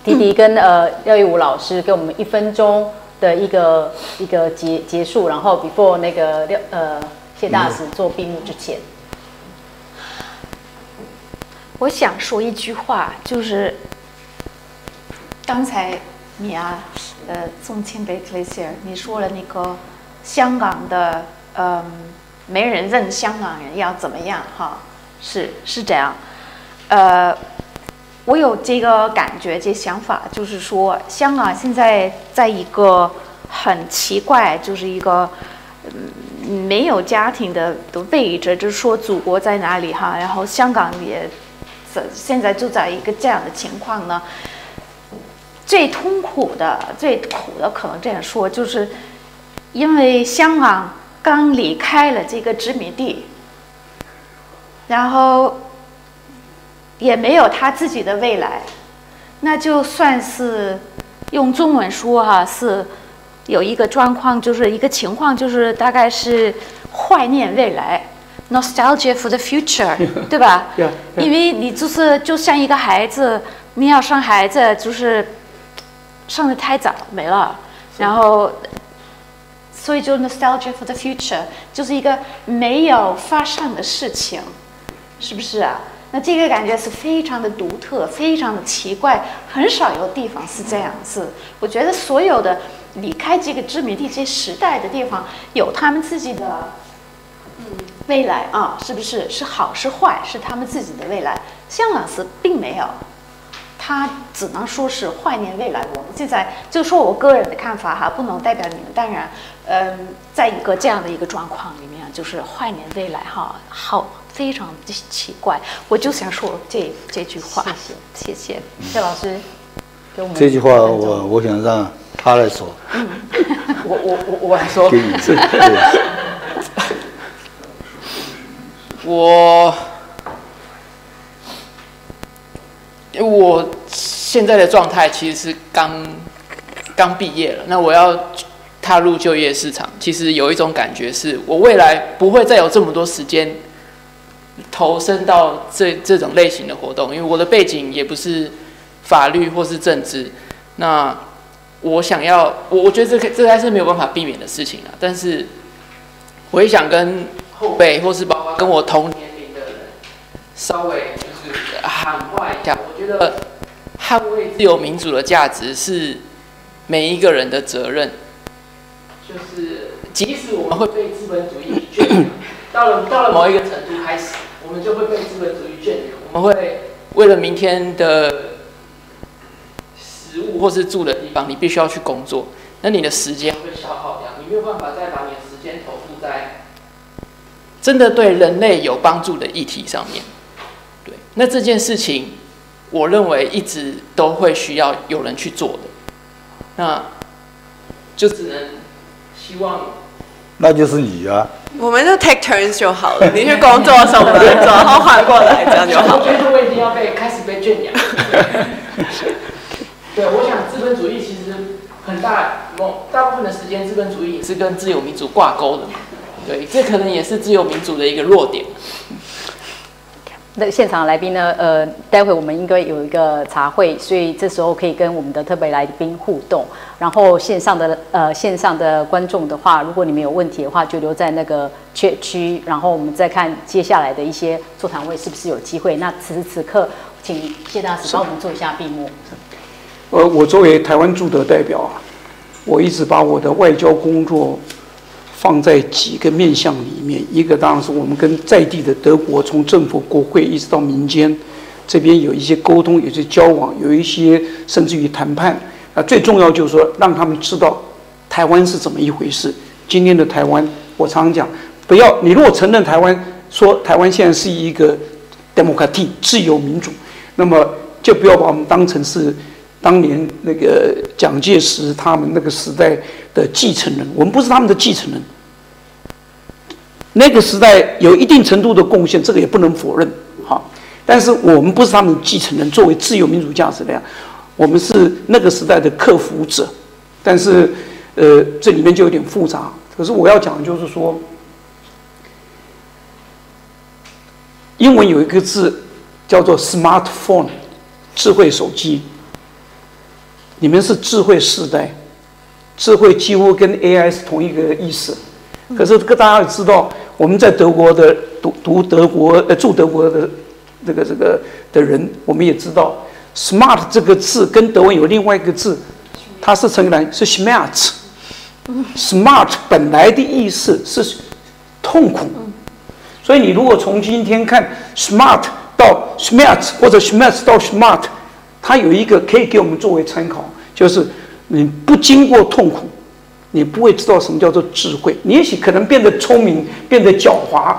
迪迪跟呃廖一武老师给我们一分钟的一个一个结结束，然后 before 那个廖呃谢大使做闭幕之前，我想说一句话，就是刚才你啊呃宋庆北克雷西尔你说了那个。香港的嗯，没人认香港人要怎么样哈？是是这样，呃，我有这个感觉，这想法就是说，香港现在在一个很奇怪，就是一个嗯没有家庭的的位置，就是说祖国在哪里哈？然后香港也在现在就在一个这样的情况呢。最痛苦的、最苦的，可能这样说，就是因为香港刚离开了这个殖民地，然后也没有他自己的未来，那就算是用中文说哈、啊，是有一个状况，就是一个情况，就是大概是怀念未来，nostalgia for the future，对吧？Yeah, yeah. 因为你就是就像一个孩子，你要生孩子就是。生的太早没了，然后，所以就 nostalgia for the future 就是一个没有发生的事情，是不是啊？那这个感觉是非常的独特，非常的奇怪，很少有地方是这样子。我觉得所有的离开这个殖民地这时代的地方，有他们自己的嗯未来啊，是不是？是好是坏，是他们自己的未来。香港是并没有。他只能说是怀念未来。我们现在就说我个人的看法哈，不能代表你们。当然，嗯，在一个这样的一个状况里面，就是怀念未来哈，好，非常的奇怪。我就想说这这句话。谢谢，谢谢谢老师给我们。这句话我我想让他来说。嗯，我我我我来说。给你这。我。因为我现在的状态其实是刚刚毕业了，那我要踏入就业市场，其实有一种感觉是，我未来不会再有这么多时间投身到这这种类型的活动，因为我的背景也不是法律或是政治。那我想要，我我觉得这这还是没有办法避免的事情啊。但是我也想跟后辈或是包括跟我同年龄的人稍微就是。喊话一下，我觉得捍卫自由民主的价值是每一个人的责任。就是即使我们会被资本主义，到了到了某一个程度开始，我们就会被资本主义圈养。我们会为了明天的食物或是住的地方，你必须要去工作，那你的时间会消耗掉，你没有办法再把你的时间投入在真的对人类有帮助的议题上面。对那这件事情，我认为一直都会需要有人去做的，那就只能希望，那就是你啊。我们就 take turns 就好了，你去工作什么的，然后换过来这样就好。我觉得我已经要被开始被圈养。对，我想资本主义其实很大，某大部分的时间，资本主义也是跟自由民主挂钩的。对，这可能也是自由民主的一个弱点。那现场来宾呢？呃，待会我们应该有一个茶会，所以这时候可以跟我们的特别来宾互动。然后线上的呃线上的观众的话，如果你们有问题的话，就留在那个 ch 区，然后我们再看接下来的一些座谈会是不是有机会。那此时此刻，请谢大使帮我们做一下闭幕。呃，我作为台湾驻德代表啊，我一直把我的外交工作。放在几个面向里面，一个当然是我们跟在地的德国，从政府、国会一直到民间，这边有一些沟通，有些交往，有一些甚至于谈判。啊，最重要就是说，让他们知道台湾是怎么一回事。今天的台湾，我常常讲，不要你如果承认台湾，说台湾现在是一个 democracy 自由民主，那么就不要把我们当成是。当年那个蒋介石他们那个时代的继承人，我们不是他们的继承人。那个时代有一定程度的贡献，这个也不能否认，哈。但是我们不是他们继承人，作为自由民主价值的，我们是那个时代的克服者。但是，呃，这里面就有点复杂。可是我要讲的就是说，英文有一个字叫做 smartphone，智慧手机。你们是智慧时代，智慧几乎跟 AI 是同一个意思。可是，各大家也知道，我们在德国的读读德国呃住德国的这个这个的人，我们也知道，smart 这个字跟德文有另外一个字，它是成来是 schmerz。smart 本来的意思是痛苦，所以你如果从今天看 smart 到 schmerz 或者 schmerz 到 smart。它有一个可以给我们作为参考，就是你不经过痛苦，你不会知道什么叫做智慧。你也许可能变得聪明，变得狡猾，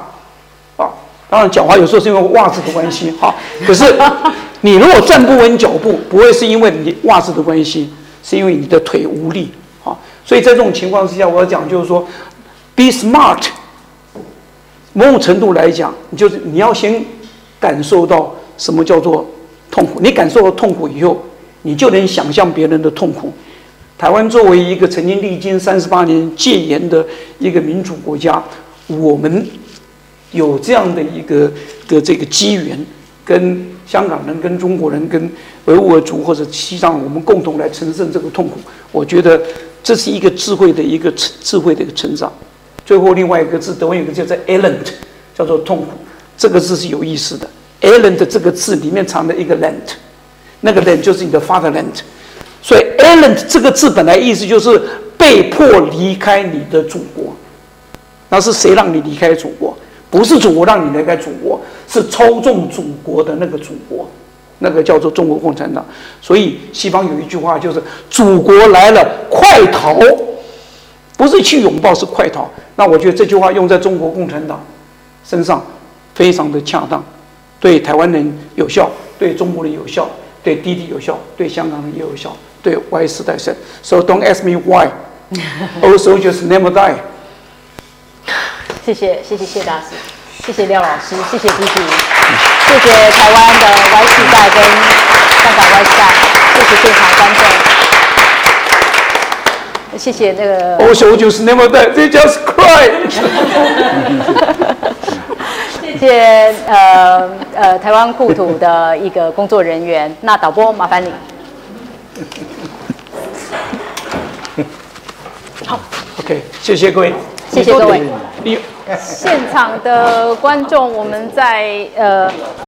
啊当然狡猾有时候是因为袜子的关系哈。可是你如果站不稳脚步，不会是因为你袜子的关系，是因为你的腿无力啊。所以在这种情况之下，我要讲就是说，be smart。某种程度来讲，就是你要先感受到什么叫做痛苦。你感受到痛苦以后，你就能想象别人的痛苦。台湾作为一个曾经历经三十八年戒严的一个民主国家，我们有这样的一个的这个机缘，跟香港人、跟中国人、跟维吾尔族或者西藏，我们共同来承受这个痛苦。我觉得这是一个智慧的一个智慧的一个成长。最后另外一个字，德文有个叫做 “elend”，叫做痛苦。这个字是有意思的，“elend” 这个字里面藏着一个 “land”，那个 “land” 就是你的 “fatherland”。所以 “elend” 这个字本来意思就是被迫离开你的祖国。那是谁让你离开祖国？不是祖国让你离开祖国，是操纵祖国的那个祖国，那个叫做中国共产党。所以西方有一句话就是“祖国来了，快逃”。不是去拥抱，是快逃。那我觉得这句话用在中国共产党身上，非常的恰当，对台湾人有效，对中国人有效，对滴滴有效，对香港人也有效，对 Y 世代生。So don't ask me why. Old soldiers never die. 谢谢谢谢谢大师，谢谢廖老师，谢谢滴滴，谢谢台湾的 Y 世代跟香港 Y 世代，谢谢现场观众。谢谢那个。Old soldiers never die, they just cry。谢谢呃呃台湾故土的一个工作人员，那导播麻烦你。好，OK，谢谢各位，谢谢各位。现场的观众，我们在呃。